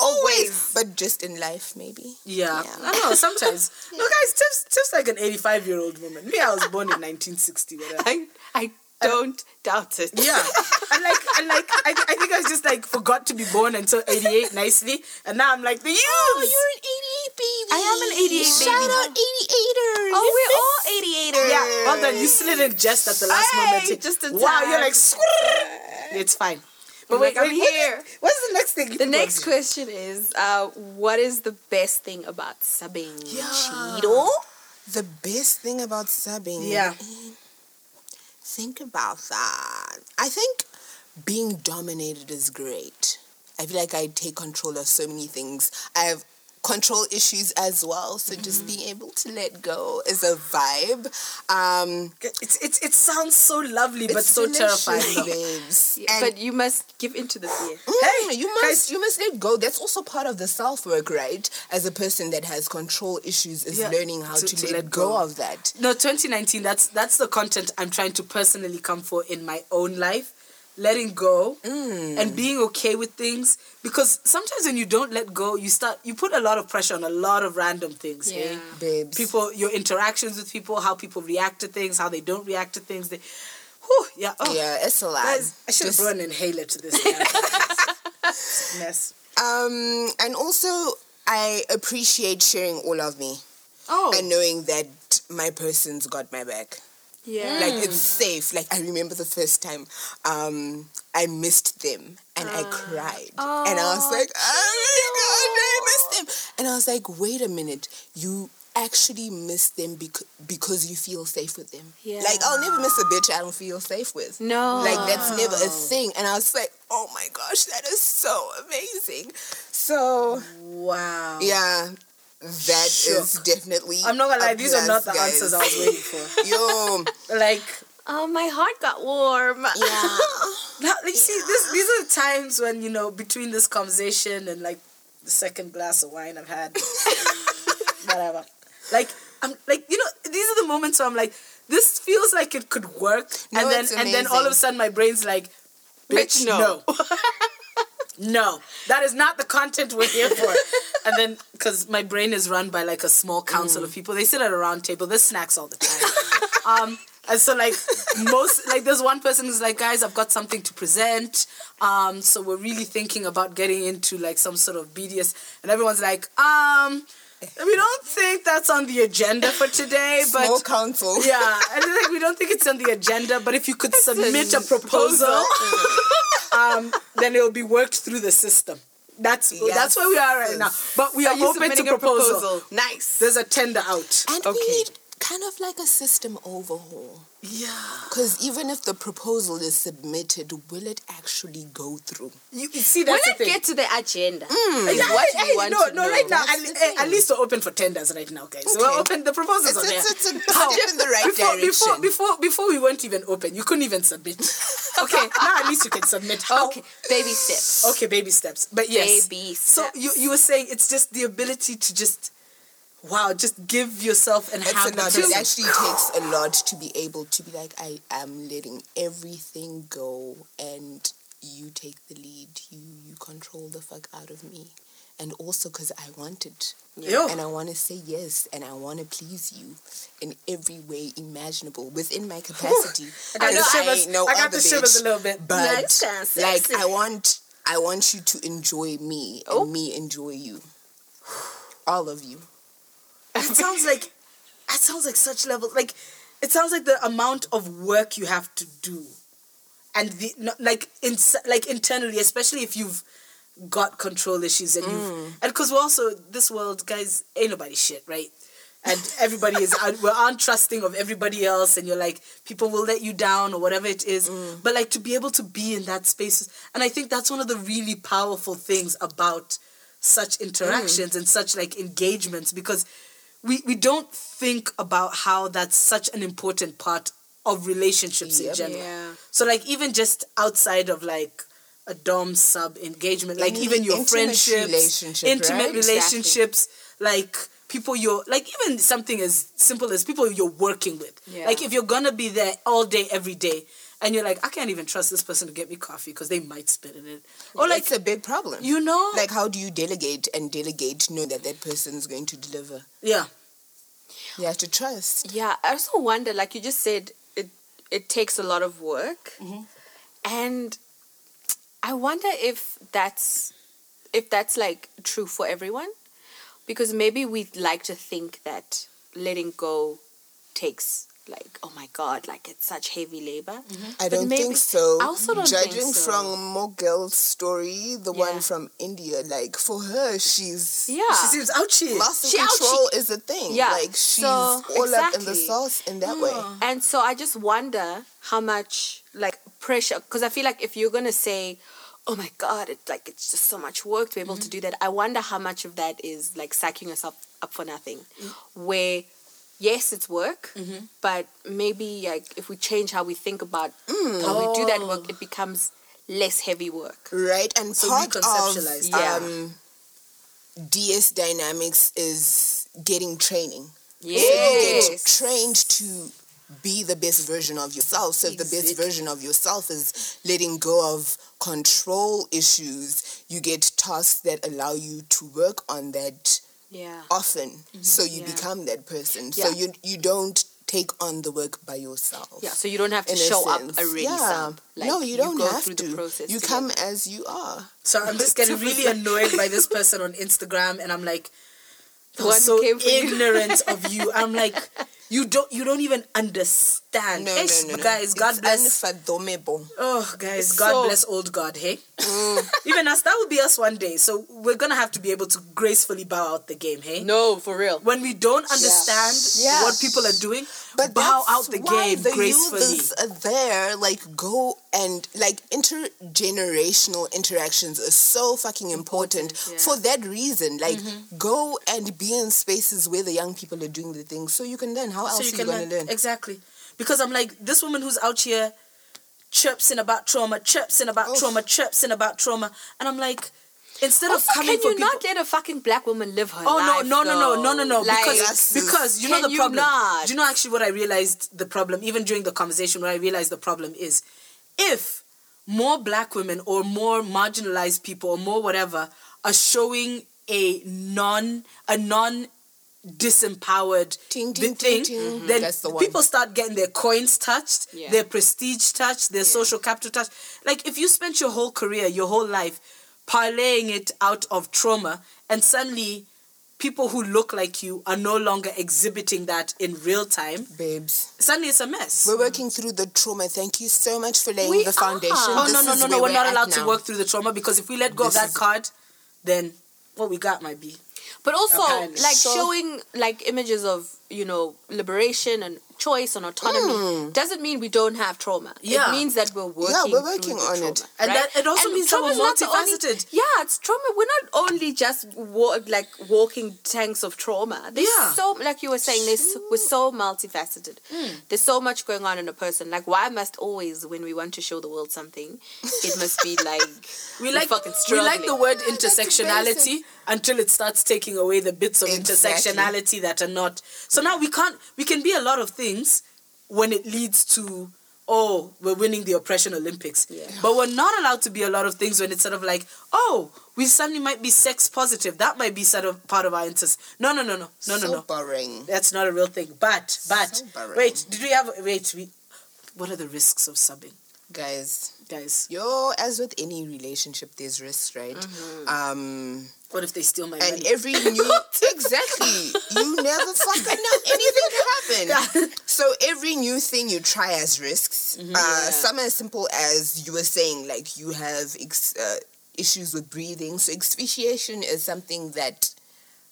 Oh, Always, but just in life, maybe. Yeah, I know. Sometimes, (laughs) no, guys, Tiff's, Tiff's like an 85 year old woman. Me, I was born in 1960. I, I don't doubt it. Yeah, and like, and like, I, I think I just like forgot to be born until 88 nicely, and now I'm like the youth. Oh, you're an 88 baby. I am an 88 Shout baby. Shout out 88ers. Oh, we're all 88ers. yeah, well done. You slid in just at the last Hey, moment. just in wow, you're like, it's fine. But I'm wait, wait, here. What's the next thing? You The next question is, uh, what is the best thing about subbing? Yeah. Chido? The best thing about subbing. Yeah. Think about that. I think being dominated is great. I feel like I take control of so many things. I have control issues as well, so just being able to let go is a vibe. Um, It's, it's, it sounds so lovely, but it's so delicious, terrifying. (laughs) babes. Yeah, (laughs) And- but you must give into the fear. Mm, you must guys- you must let go. That's also part of the self work, right? As a person that has control issues, is Yeah, learning how to- to, to let, let go. go. of that. No, 2019. That's that's the content I'm trying to personally come for in my own life, letting go Mm. and being okay with things. Because sometimes when you don't let go, you start you put a lot of pressure on a lot of random things. eh? Yeah. Babes. People, your interactions with people, how people react to things, how they don't react to things. They, whew, yeah. Oh, yeah, it's a lot. guys, I should have Just- brought an inhaler to this (laughs) mess. Um, and also, I appreciate sharing all of me Oh, and knowing that my person's got my back. Yeah. Like it's safe. Like I remember the first time um, I missed them and I cried. and I was like, oh my god, I missed them. And I was like, wait a minute, you actually miss them because because you feel safe with them. Yeah. Like I'll never miss a bitch I don't feel safe with. no. Like that's never a thing. And I was like, oh my gosh, that is so amazing. So wow. yeah, that is Shook. definitely. I'm not gonna lie, these are not the plus, answers I was waiting for. (laughs) Yo, (laughs) Like, oh, my heart got warm. yeah. (laughs) Now, you see, this, these are the times when, you know, between this conversation and like the second glass of wine I've had, whatever. Like, I'm like, you know, these are the moments where I'm like, this feels like it could work. No, and then, it's and then all of a sudden my brain's like, bitch, Bitch, no. no. No, that is not the content we're here for. (laughs) and then, because my brain is run by like a small council of people, they sit at a round table, there's snacks all the time. (laughs) um, and so like most like there's one person who's like, guys, I've got something to present. Um, so we're really thinking about getting into like some sort of BDS, and everyone's like, um, we don't think that's on the agenda for today, (laughs) but Small council. (laughs) yeah, and then, like we don't think it's on the agenda. But if you could submit a proposal, (laughs) um, then it'll be worked through the system. That's that's where we are right now. But we are, Are open to submitting a proposal. Nice. There's a tender out. And Okay. we need kind of like a system overhaul. Yeah. Because even if the proposal is submitted, will it actually go through? You, you see, when that's the it thing. get to the agenda, mm. Yeah, is what hey, we hey, want no, to no, know. right now, at, That's the at least we're open for tenders right now, guys. Okay. we're open. The proposals It's, are there. it's, it's a step in the right before, direction. before, before, before we weren't even open, you couldn't even submit. (laughs) Okay, now at least you can submit. How? Okay, baby steps. Okay, baby steps. But yes. Baby steps. So you, you were saying it's just the ability to just, wow, just give yourself and It's have a the It actually takes a lot to be able to be like, I am letting everything go, and you take the lead. You you control the fuck out of me, and also because I want it, Yo. and I want to say yes, and I want to please you in every way imaginable within my (laughs) capacity. I got the shivers. ain't no I got the shivers a little bit. But and like. I want I want you to enjoy me Oh. and me enjoy you. all of you. It sounds like it sounds like such level like it sounds like the amount of work you have to do. And the no, like in like internally especially if you've got control issues and you've mm. and because we're also this world guys ain't nobody shit right? And everybody is we're untrusting of everybody else and you're like people will let you down or whatever it is. Mm. But like to be able to be in that space and i think that's one of the really powerful things about such interactions mm. and such like engagements because we we don't think about how that's such an important part of relationships in general Yeah. so like even just outside of like a dom sub engagement like Any even your intimate friendships relationship, intimate right? relationships like people you're like even something as simple as people you're working with Yeah. like if you're gonna be there all day every day and you're like i can't even trust this person to get me coffee because they might spit in it or like it's a big problem. you know like how do you delegate and delegate know that that person's going to deliver? yeah You have to trust. Yeah, I also wonder, like you just said, it it takes a lot of work, mm-hmm. and I wonder if that's if that's like true for everyone, because maybe we'd like to think that letting go takes like oh my god, like it's such heavy labor. Mm-hmm. I But don't maybe- think so. I also don't think Judging so. from Mogil's story, the Yeah. one from India, like for her, she's Yeah, she seems ouchy loss of She out- control is a thing. Yeah, like she's so- all up in the sauce in that way. Hmm. And so I just wonder how much like pressure because I feel like if you're gonna say, "Oh my God," it's like it's just so much work to be able to mm-hmm. do that. I wonder how much of that is like psyching yourself up for nothing. Mm. Where yes, it's work, but maybe like if we change how we think about how we do that work, it becomes less heavy work. Right, and So part of reconceptualize. Yeah. um, DS dynamics is getting training. So you get trained to be the best version of yourself. So if the best version of yourself is letting go of control issues, you get tasks that allow you to work on that Yeah. often. Mm-hmm. So you Yeah. become that person. So you you don't take on the work by yourself. Yeah, so you don't have to in a show up already. Yeah. Like, no, you don't go have through to. the process. you come get- as you are. So I'm just getting (laughs) really annoyed by this person on Instagram, and I'm like, The "They're so came you." ignorant of you. I'm like, (laughs) you don't, you don't even understand. No, Eish, no, no, no. guys, God It's bless. unfathomable. Oh, guys, God So- bless old God. Hey, (laughs) even us, that will be us one day. So we're gonna have to be able to gracefully bow out the game. Hey, No, for real. when we don't understand Yeah. what people are doing, But bow out the game the gracefully. youths are there. Like go and like intergenerational interactions are so fucking important, yeah. for that reason. Like Mm-hmm. go and be in spaces where the young people are doing the things so you can learn. How else so you are you can gonna learn. exactly because i'm like this woman who's out here chirping about trauma chirping about Oof. trauma chirping about trauma and i'm like instead Also, of coming can you people not let a fucking black woman live her Oh life? no no no no no no no Like, because because you know the you problem. not? Do you know actually what I realized the problem even during the conversation where I realized the problem is if more black women or more marginalized people or more whatever are showing a non a non disempowered Ting, thi- ting, thing, ting, then mm-hmm. That's the people start getting their coins touched, Yeah. their prestige touched, their social capital touched. Like if you spent your whole career, your whole life parlaying it out of trauma, and suddenly people who look like you are no longer exhibiting that in real time, Babes. suddenly it's a mess. We're working through the trauma. Thank you so much for laying We the foundation. are. Oh This no no no no! where We're not allowed to work through the trauma because if we let go This of that is- card, then what we got might be. But also, Apparently. like So- showing like images of you know liberation and choice and autonomy doesn't mean we don't have trauma. Yeah. It means that we're working. Yeah, we're working on trauma, it. And right? that- it also means that we're the only- multifaceted. yeah, it's trauma. We're not only just wa- like walking tanks of trauma. There's Yeah. so like you were saying. There's we're so multifaceted. Hmm. There's so much going on in a person. Like why must always when we want to show the world something, it must be (laughs) like We like fucking we like the word intersectionality until it starts taking away the bits of Exactly. intersectionality that are not. So now we can't. We can be a lot of things when it leads to oh we're winning the oppression Olympics. Yeah. But we're not allowed to be a lot of things when it's sort of like oh we suddenly might be sex positive. That might be sort of part of our interest. No no no no no no so no. boring. That's not a real thing. But but So wait, did we have wait we? What are the risks of subbing, Guys, guys? yo, as with any relationship, there's risks, right? Mm-hmm. Um, What if they steal my And money? every (laughs) new exactly, you never fucking know (laughs) anything can happen. So every new thing you try has risks. Mm-hmm. Uh, Some as simple as you were saying, like you have ex- uh, issues with breathing. So asphyxiation is something that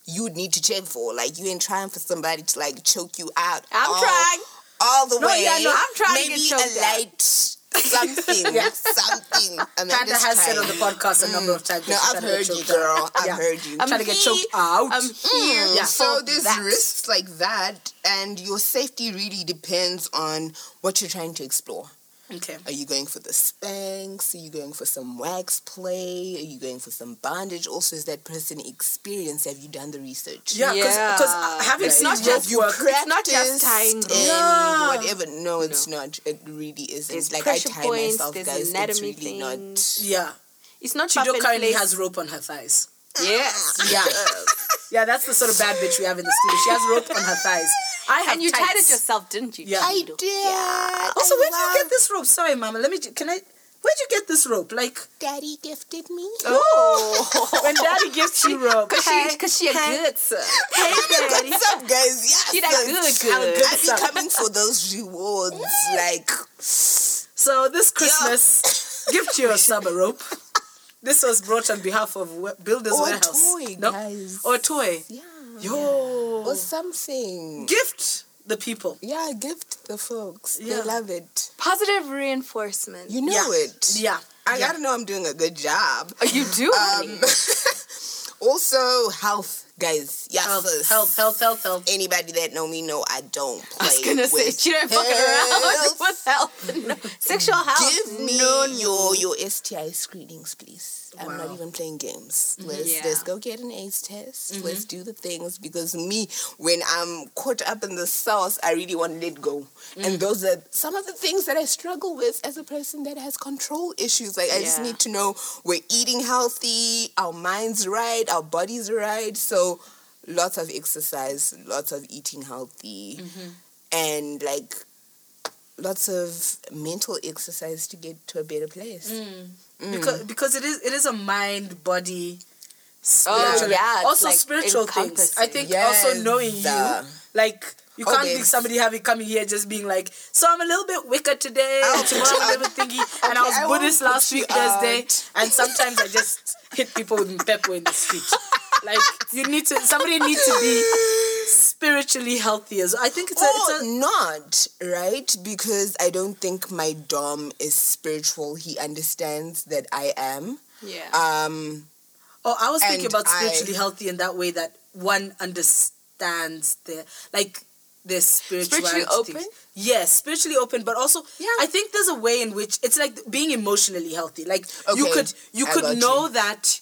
you would need to check for. Like you ain't trying for somebody to like choke you out. I'm all, trying. all the No, way. yeah, no, I'm trying to Maybe get choked a out. Something, (laughs) Yeah. something. Panda Amanda's has said on the podcast a number of times. No, I've trying to get heard you, girl. I've Yeah. heard you. I'm trying to get choked out. I'm here. Mm, Yeah. So there's that. risks like that, and your safety really depends on what you're trying to explore. Okay. Are you going for the spanks? Are you going for some wax play? Are you going for some bondage? Also, is that person experienced? Have you done the research? Yeah, because uh, Yeah. having It's seen not rope just You work, It's not just practiced tying and. Yeah. whatever. No, it's not. It really isn't. There's like I tie points, myself, there's guys. It's anatomy really not. yeah. It's not Chido currently has rope on her thighs. Yes. Yeah. (laughs) Yeah, that's the sort of bad bitch we have in the studio. She has rope on her thighs. I have And you tied it yourself, didn't you? Yeah. I Chido? did. Also, I where did you get this rope? Sorry, Mama. Let me. Can I? Where'd you get this rope? Like Daddy gifted me. Oh. oh. when Daddy gives you rope. (laughs) Cause she, cause she a good sir. Hey, Daddy. What's up, guys? Yeah, She that so- good, I'm good. good. I be coming for (laughs) those rewards, like So this Christmas, gift your sub a rope. This was brought on behalf of We- Builders Or a Warehouse. toy, No? guys. Or toy. yeah, Yo. or something. Gift the people. Yeah, gift the folks. Yeah. They love it. Positive reinforcement. You know Yeah. it. Yeah. I yeah. gotta know I'm doing a good job. Oh, you do. Um, (laughs) also, health, guys. Yes, Health, health, health, health, health. Anybody that know me know I don't play. (laughs) I was gonna say she don't fucking around (laughs) with health. (laughs) No. Sexual health. Give me no, no. your your STI screenings, please. I'm not even playing games. Mm-hmm. Let's Yeah. let's go get an AIDS test. Mm-hmm. Let's do the things because me, when I'm caught up in the sauce, I really want to let go. And mm. those are some of the things that I struggle with as a person that has control issues. Like I just need to know we're eating healthy, our minds right, our bodies right. So lots of exercise, lots of eating healthy, mm-hmm. and like lots of mental exercise to get to a better place. Mm. Mm. Because because it is it is a mind body Oh, yeah, also like spiritual things. I think Yes. also knowing you like you Oh, can't be somebody having coming here just being like, so I'm a little bit wicked today, I'll and tomorrow I'm a little thingy, (laughs) and I was I Buddhist last week Thursday, and sometimes I just hit people with pepper in the (laughs) street. Like you need to, somebody needs to be spiritually healthy as I think it's a, it's a not, right? Because I don't think my Dom is spiritual. He understands that I am. Yeah. Um, Oh, I was thinking about I- spiritually healthy in that way that one understands the like their spirituality. Spiritually open? Yes, spiritually open, but also Yeah. I think there's a way in which it's like being emotionally healthy. Like you could you I could know you. that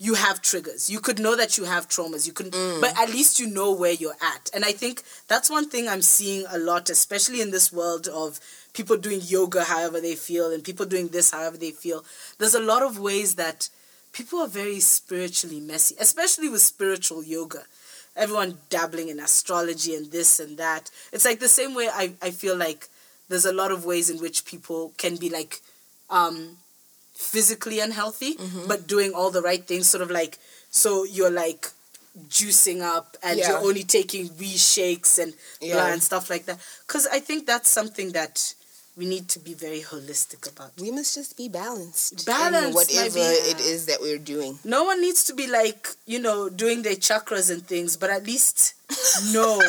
you have triggers. You could know that you have traumas. You could Mm. but at least you know where you're at. And I think that's one thing I'm seeing a lot especially in this world of people doing yoga however they feel and people doing this however they feel. There's a lot of ways that people are very spiritually messy, especially with spiritual yoga. Everyone dabbling in astrology and this and that. It's like the same way I, I feel like there's a lot of ways in which people can be like um, physically unhealthy, Mm-hmm. but doing all the right things. Sort of like, so you're like juicing up and Yeah. you're only taking whey shakes and blah Yeah. and stuff like that. Because I think that's something that we need to be very holistic about. we must just be balanced. Balanced, whatever maybe. it is that we're doing. No one needs to be like, you know, doing their chakras and things, but at least (laughs) know.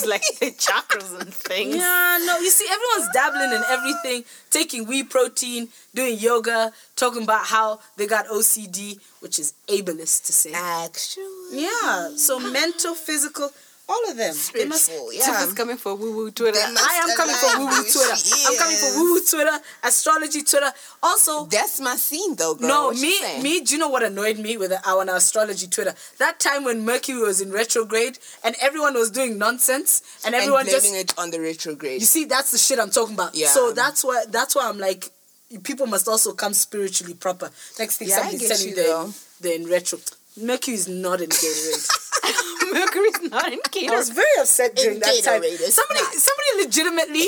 What do you It's like the chakras and things. yeah, no, you see, everyone's dabbling in everything, taking whey protein, doing yoga, talking about how they got OCD, which is ableist to say. actually? Yeah, so mental, physical, all of them. They must Spiritual, Tiff yeah. is coming for woo woo Twitter. I am coming for woo woo. Twitter. I'm coming for woo woo Twitter, astrology Twitter. Also, That's my scene, though, girl. No, What me, me. Do you know what annoyed me with our astrology Twitter? That time when Mercury was in retrograde and everyone was doing nonsense and and everyone blaming just. it on the retrograde. You see, that's the shit I'm talking about. Yeah. So that's why. That's why I'm like, people must also come spiritually proper. Next thing Yeah, I somebody's get telling you, you they're, they're in retro. Mercury is not in Gatorade. (laughs) is not in I was very upset during In that time. Gatorade, it's Somebody, not. somebody legitimately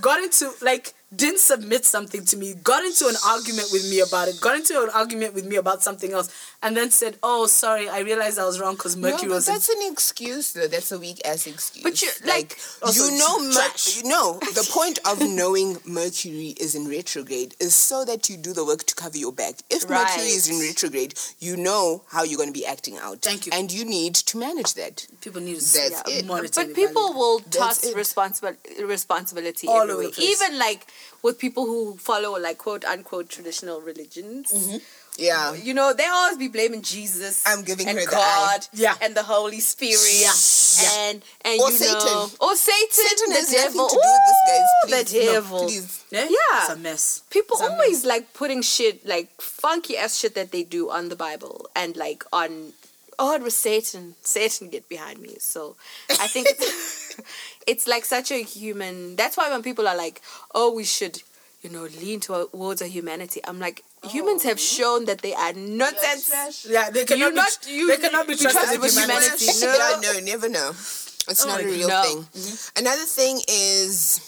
got into like didn't submit something to me, got into an argument with me about it, got into an argument with me about something else, and then said, "Oh, sorry, I realized I was wrong because No, Mercury but was." in-" that's an excuse though. That's a weak ass excuse. But you- like- Also, you know, Mer- trash. you know, the point of knowing Mercury is in retrograde is so that you do the work to cover your back. If Mercury is in retrograde, you know how you're going to be acting out. Thank you. And you need to manage that. people need to That's yeah, it. monitor But people evaluate. will That's toss it. responsible responsibility All over the place. Even like with people who follow like quote unquote traditional religions. Mm-hmm. Yeah. You know, they always be blaming Jesus. I'm giving and her the God, eye. Yeah. and the Holy Spirit, Yeah. Yeah. and and Or you Satan. know, or Satan, Satan the has devil, to do with this, guys. Ooh, Please, the no, devil. please. Yeah, Yeah. it's a mess. People It's a always like putting shit like funky ass shit that they do on the Bible and like on oh it was Satan. Satan get behind me. So I think it's, (laughs) it's like such a human that's why when people are like, Oh, we should, you know, lean towards our humanity, I'm like, humans have oh. shown that they are nonsense. Yeah, they cannot You be, not- you- they cannot be you trusted trust with with humanity. humanity. No. Yeah, no, never know. It's Oh not a real God. thing. Mm-hmm. Another thing is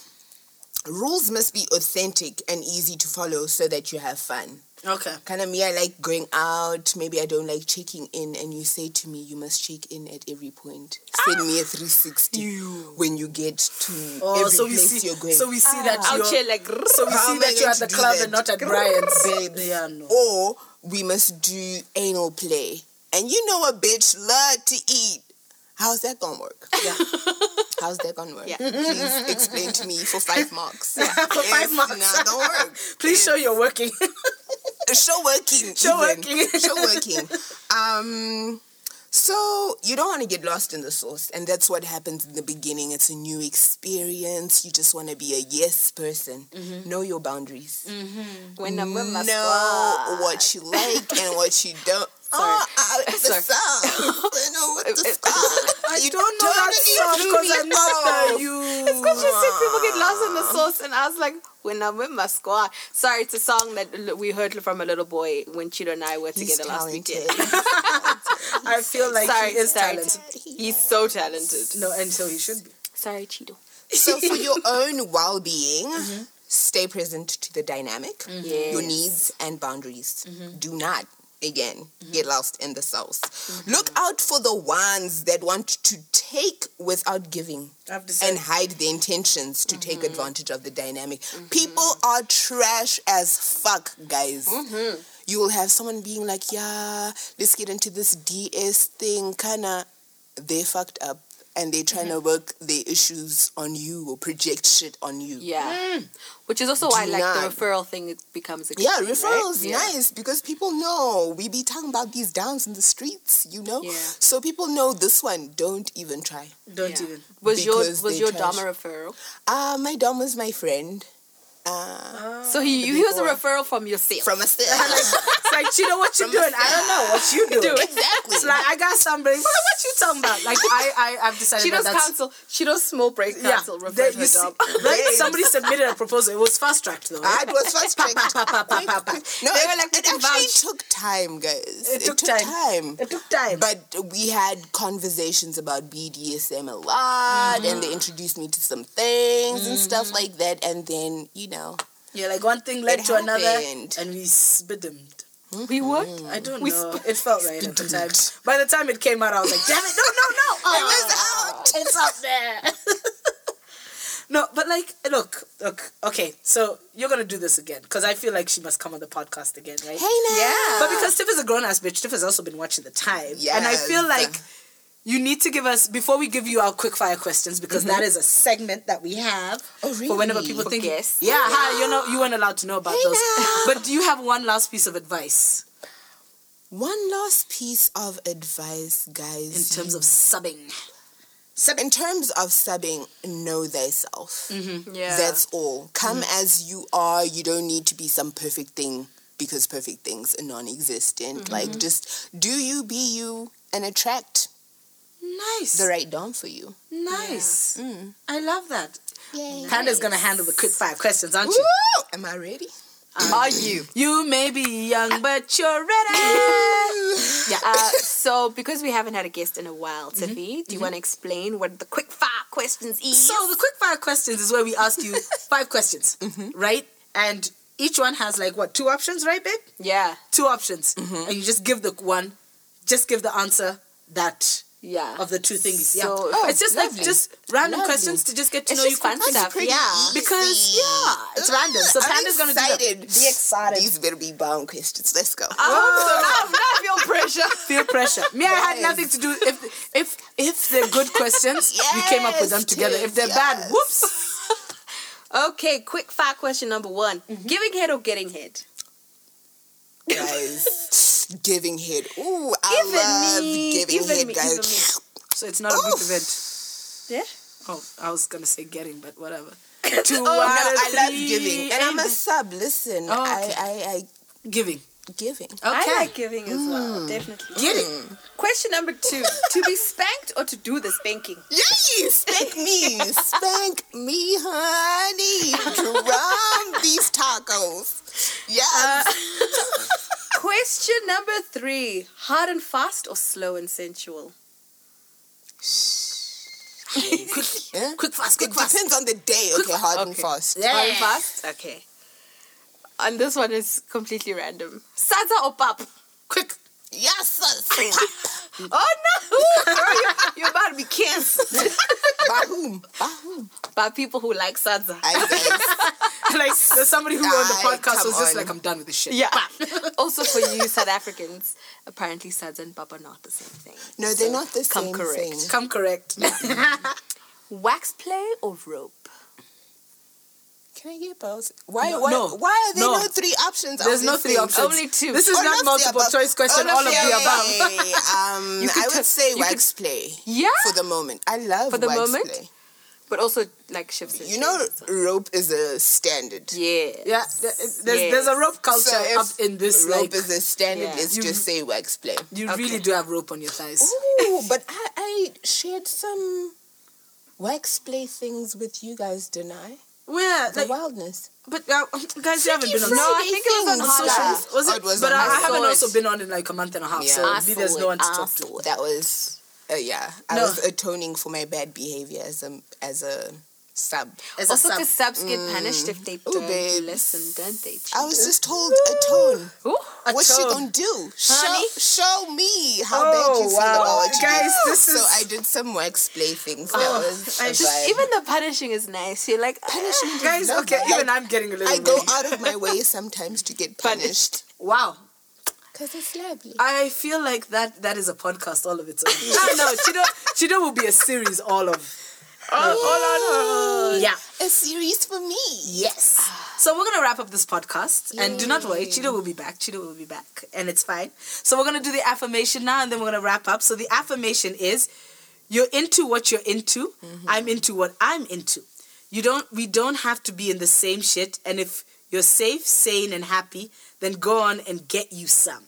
rules must be authentic and easy to follow so that you have fun. Okay. Kind of me, I like going out. Maybe I don't like checking in, and you say to me, "You must check in at every point." Send me a 360 ah! when you get to Oh, every so we place see, you're going. so we see that ah. you're, here like so we see that you're at the club and not at Brian's. Babe. (laughs) Yeah, no. or we must do anal play. And you know a bitch love to eat. How's that gonna work? Yeah. How's that gonna work? Yeah. Please explain to me for five marks. (laughs) For five It's marks. not gonna work. (laughs) Please show you're working. Show working. (laughs) Show even. working. Show working. Um. So you don't want to get lost in the sauce, and that's what happens in the beginning. It's a new experience. You just want to be a yes person. Mm-hmm. Know your boundaries. when I'm with my know squad. what you like and what you don't. Oh, I, (laughs) the Sorry. song. I know what the. I You don't know that song threw because I'm not (laughs) you. It's because you said people get lost in the sauce, and I was like, when I'm with my squad. Sorry, it's a song that we heard from a little boy when Chido and I were He's together last weekend. (laughs) I feel like sorry, he is sorry. talented. He's so talented. No, and so he should be. Sorry, Chido. so for your own well-being, mm-hmm. stay present to the dynamic, mm-hmm. Yes. your needs and boundaries. Mm-hmm. Do not. Again, get lost in the sauce. Look out for the ones that want to take without giving. And hide their intentions to take advantage of the dynamic. People are trash as fuck, guys. You will have someone being like, yeah, let's get into this DS thing. Kinda, they fucked up and they're trying to work their issues on you or project shit on you. Yeah. Which is also why, Do like, the referral thing it becomes a Yeah, key, right? referrals Yeah. nice because people know we be talking about these downs in the streets, you know. Yeah. So people know this one. Don't even try. Don't Yeah. even. Was your was your trash. dom a referral? Uh, my dom was my friend. Uh, So he he was a referral from yourself. from a still. (laughs) (laughs) It's like, you know what you're doing? I don't know what you (laughs) doing. exactly. It's like I got somebody. What, what you talking about? Like (laughs) I, I, I've decided Chido's that that's council. Chido's small break council yeah. her you see, job. (laughs) right? Somebody submitted a proposal. It was fast tracked though. I Right? Ah, was fast tracked. No, They it, were like, it "We actually vouch." took time, guys. It took time. It took time. But we had conversations about BDSM a lot, and they mm-hmm. introduced me to some things and stuff mm-hmm. like that. And then, you know, yeah, like one thing led It to another, happened. and we spiddemed. We mm-hmm. what? I don't We know. sp- it felt right at the time. By the time it came out, I was like, "Damn it! No, no, no! (laughs) it was out. Oh, it's up there." (laughs) no, but like, look, look. Okay, so you're gonna do this again because I feel like she must come on the podcast again, right? Hey, now. Yeah. But because Tiff is a grown ass bitch, Tiff has also been watching the time. And I feel Yes. like you need to give us before we give you our quick fire questions because that mm-hmm. is a segment that we have Oh, for whenever people For think guests? yeah, hi, you know you weren't allowed to know about Hey those. now. But do you have one last piece of advice One last piece of advice, guys. in terms of subbing? in terms of subbing, know thyself. Mm-hmm. Yeah. That's all. Come mm-hmm. as you are. You don't need to be some perfect thing because perfect things are non-existent. Like just do you, be you, and attract Nice. the right dom for you. Nice. Mm. I love that. Yay. Panda's gonna handle the quick five questions, aren't you? Woo! Am I ready? Are you? You may be young, but you're ready. Yeah. Uh, so, because we haven't had a guest in a while, Mm-hmm. Tiffy, do you want to explain what the quick fire questions is? So the quick fire questions is where we ask you (laughs) five questions, right? And each one has like what two options, right, babe? yeah, Two options, and you just give the one, just give the answer that yeah. of the two things. Yeah, So- Oh, it's just like just random Lovely. questions to just get to It's know just you fun quickly. stuff. pretty Yeah. Because yeah, it's random. So I'm Panda's gonna do that. excited. Be excited. These better be bound questions. Let's go. I hope so. Now, now I feel pressure. (laughs) Feel pressure. Me, I had nothing to do. If if if they're good questions, we came up with them together. If they're yes. bad, whoops. (laughs) Okay, quick fire question number one: Mm-hmm. Giving head or getting head? guys. (laughs) giving head. Ooh, I Give it love me, giving give it head, me, guys. give it So it's not a group event. Yeah. Oh, I was gonna say getting, but whatever. (laughs) Two (laughs) Oh, no, I love giving, and I'm a sub. Listen, Oh, I, okay. I, I, Giving. giving. Okay. I like giving as well. Mm. Definitely. Getting. Question number two: To be spanked or to do the spanking? Yay! Spank me, spank me, honey. Drum these tacos. Yes. Uh, (laughs) Question number three: Hard and fast or slow and sensual? Quick, (laughs) Yeah? quick, fast, quick, It fast. depends on the day. Okay, hard and fast. Yeah. Hard and fast. Okay. And this one is completely random. Salsa or pop? Quick. Yes. (laughs) Oh no! Girl, you, (laughs) you're about to be canceled (laughs) By whom? By whom? by people who like salsa. (laughs) Like there's somebody who on the podcast was just on. like, I'm done with this shit. Yeah. also for you South Africans, apparently salsa and pop are not the same thing. No, they're not the come same correct. thing. Come correct. Come correct. Wax play or rope? Can I get both? Why? No, why, no. why are there No. no, three options? There's no three thing? options. Only two. This is Oh, not not multiple choice question. Oh, all of the okay. above. um, (laughs) You could I would t- say you could- wax play. Yeah. For the moment, I love For the wax moment? play. But also like ships. You know, rope is a standard. Yeah. Yeah, th- there's, there's a rope culture So up in this. rope Like, is a standard. Yeah. Let's You- just say wax play. you Okay. really do have rope on your thighs. Ooh, (laughs) but I, I shared some wax play things with you guys, didn't I? Where? The Like, wildness. but uh, (laughs) guys, you haven't been on. Friday No, I think it was on things, Hot Was it? it was but I, I haven't also been on in like a month and a half, Yeah. so I maybe there's no one to I talk to. That was, uh, yeah. I No. was atoning for my bad behavior as a as a sub. As a Also, sub. because subs get mm. punished if they Ooh, don't babes. listen, don't they? I was just told atone. Ooh. What's she gonna do? Honey? Show, show me how Oh, bad you oh, feel wow. about what you Guys, do. this so I did some wax play things. That Oh, was I a just- Even the punishing is nice. You're like, ah, punishment. is Guys, okay, Like, even I'm getting a little. I go ready. out of my way (laughs) sometimes to get punished Wow. because it's lovely. I feel like that that is a podcast all of its own. (laughs) Ah, I know. Chido, Chido will be a series all of. All, all on her. Yeah. A series for me. Yes. So we're gonna wrap up this podcast, and do not worry, Chido will be back. Chido will be back, and it's fine. So we're gonna do the affirmation now, and then we're gonna wrap up. So the affirmation is, you're into what you're into. I'm into what I'm into. You don't. We don't have to be in the same shit. And if you're safe, sane, and happy, then go on and get you some.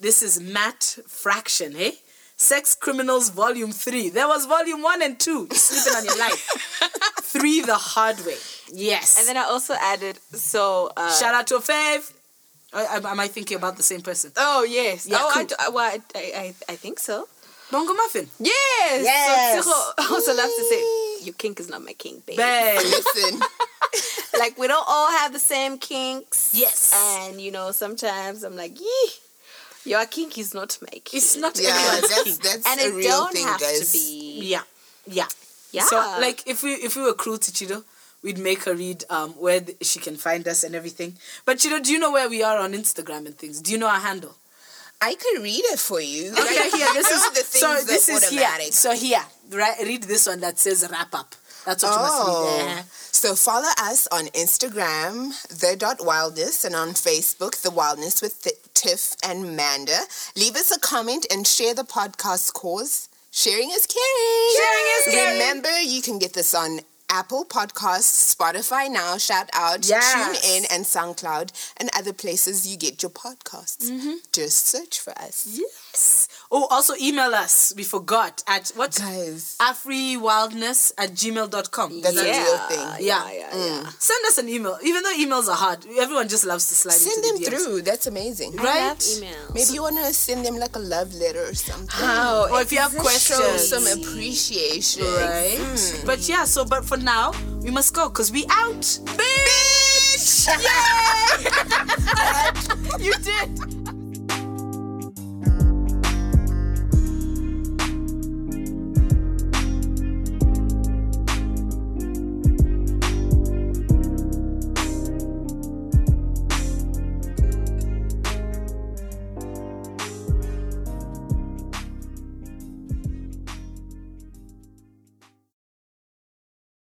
This is Matt Fraction, eh? Sex Criminals Volume 3. There was Volume 1 and 2. You're sleeping on your life. (laughs) 3 the hard way. Yes. and then I also added, so. Uh, Shout out to a fave. I, I, am I thinking about the same person? Oh, yes. Yeah, oh, I, cool. do- uh, well, I, I, I think so. Bongo Muffin. Yes. Yes. So Tiro (laughs) also loves to say, your kink is not my kink, babe. Babe. (laughs) Listen, like, we don't all have the same kinks. Yes. And, you know, sometimes I'm like, yee, your kink is not my kink. It's not yeah, everyone's that's kink. that's and a it real don't thing, have guys. to be. Yeah. Yeah. Yeah. So like if we if we were cruel to Chido, we'd make her read um where th- she can find us and everything. But Chido, do you know where we are on Instagram and things? Do you know our handle? I could read it for you. Okay, here. This (laughs) is the thing. so. This is here. So here, right? Read this one that says wrap up. That's what you must read. Oh, so follow us on Instagram, the dot wildness, and on Facebook, the wildness with Th- Tiff and Manda. Leave us a comment and share the podcast cause. Sharing is caring. Sharing is caring. Remember, you can get this on Apple Podcasts, Spotify now, shout out, Yes. tune in, and SoundCloud, and other places you get your podcasts. Mm-hmm. Just search for us. Yes. Oh, also email us. We forgot at what? Guys. Afriwildness at gmail.com. That's a yeah, real thing. Yeah. yeah, mm. yeah. Send us an email. Even though emails are hard, everyone just loves to slide Send into them the DMs. through. That's amazing. I Right? love emails. Maybe you want to send them like a love letter or something. How? Or if you have Show questions. some appreciation. Right? Mm. But yeah, so but for now, we must go because we out. Bitch! (laughs) You did.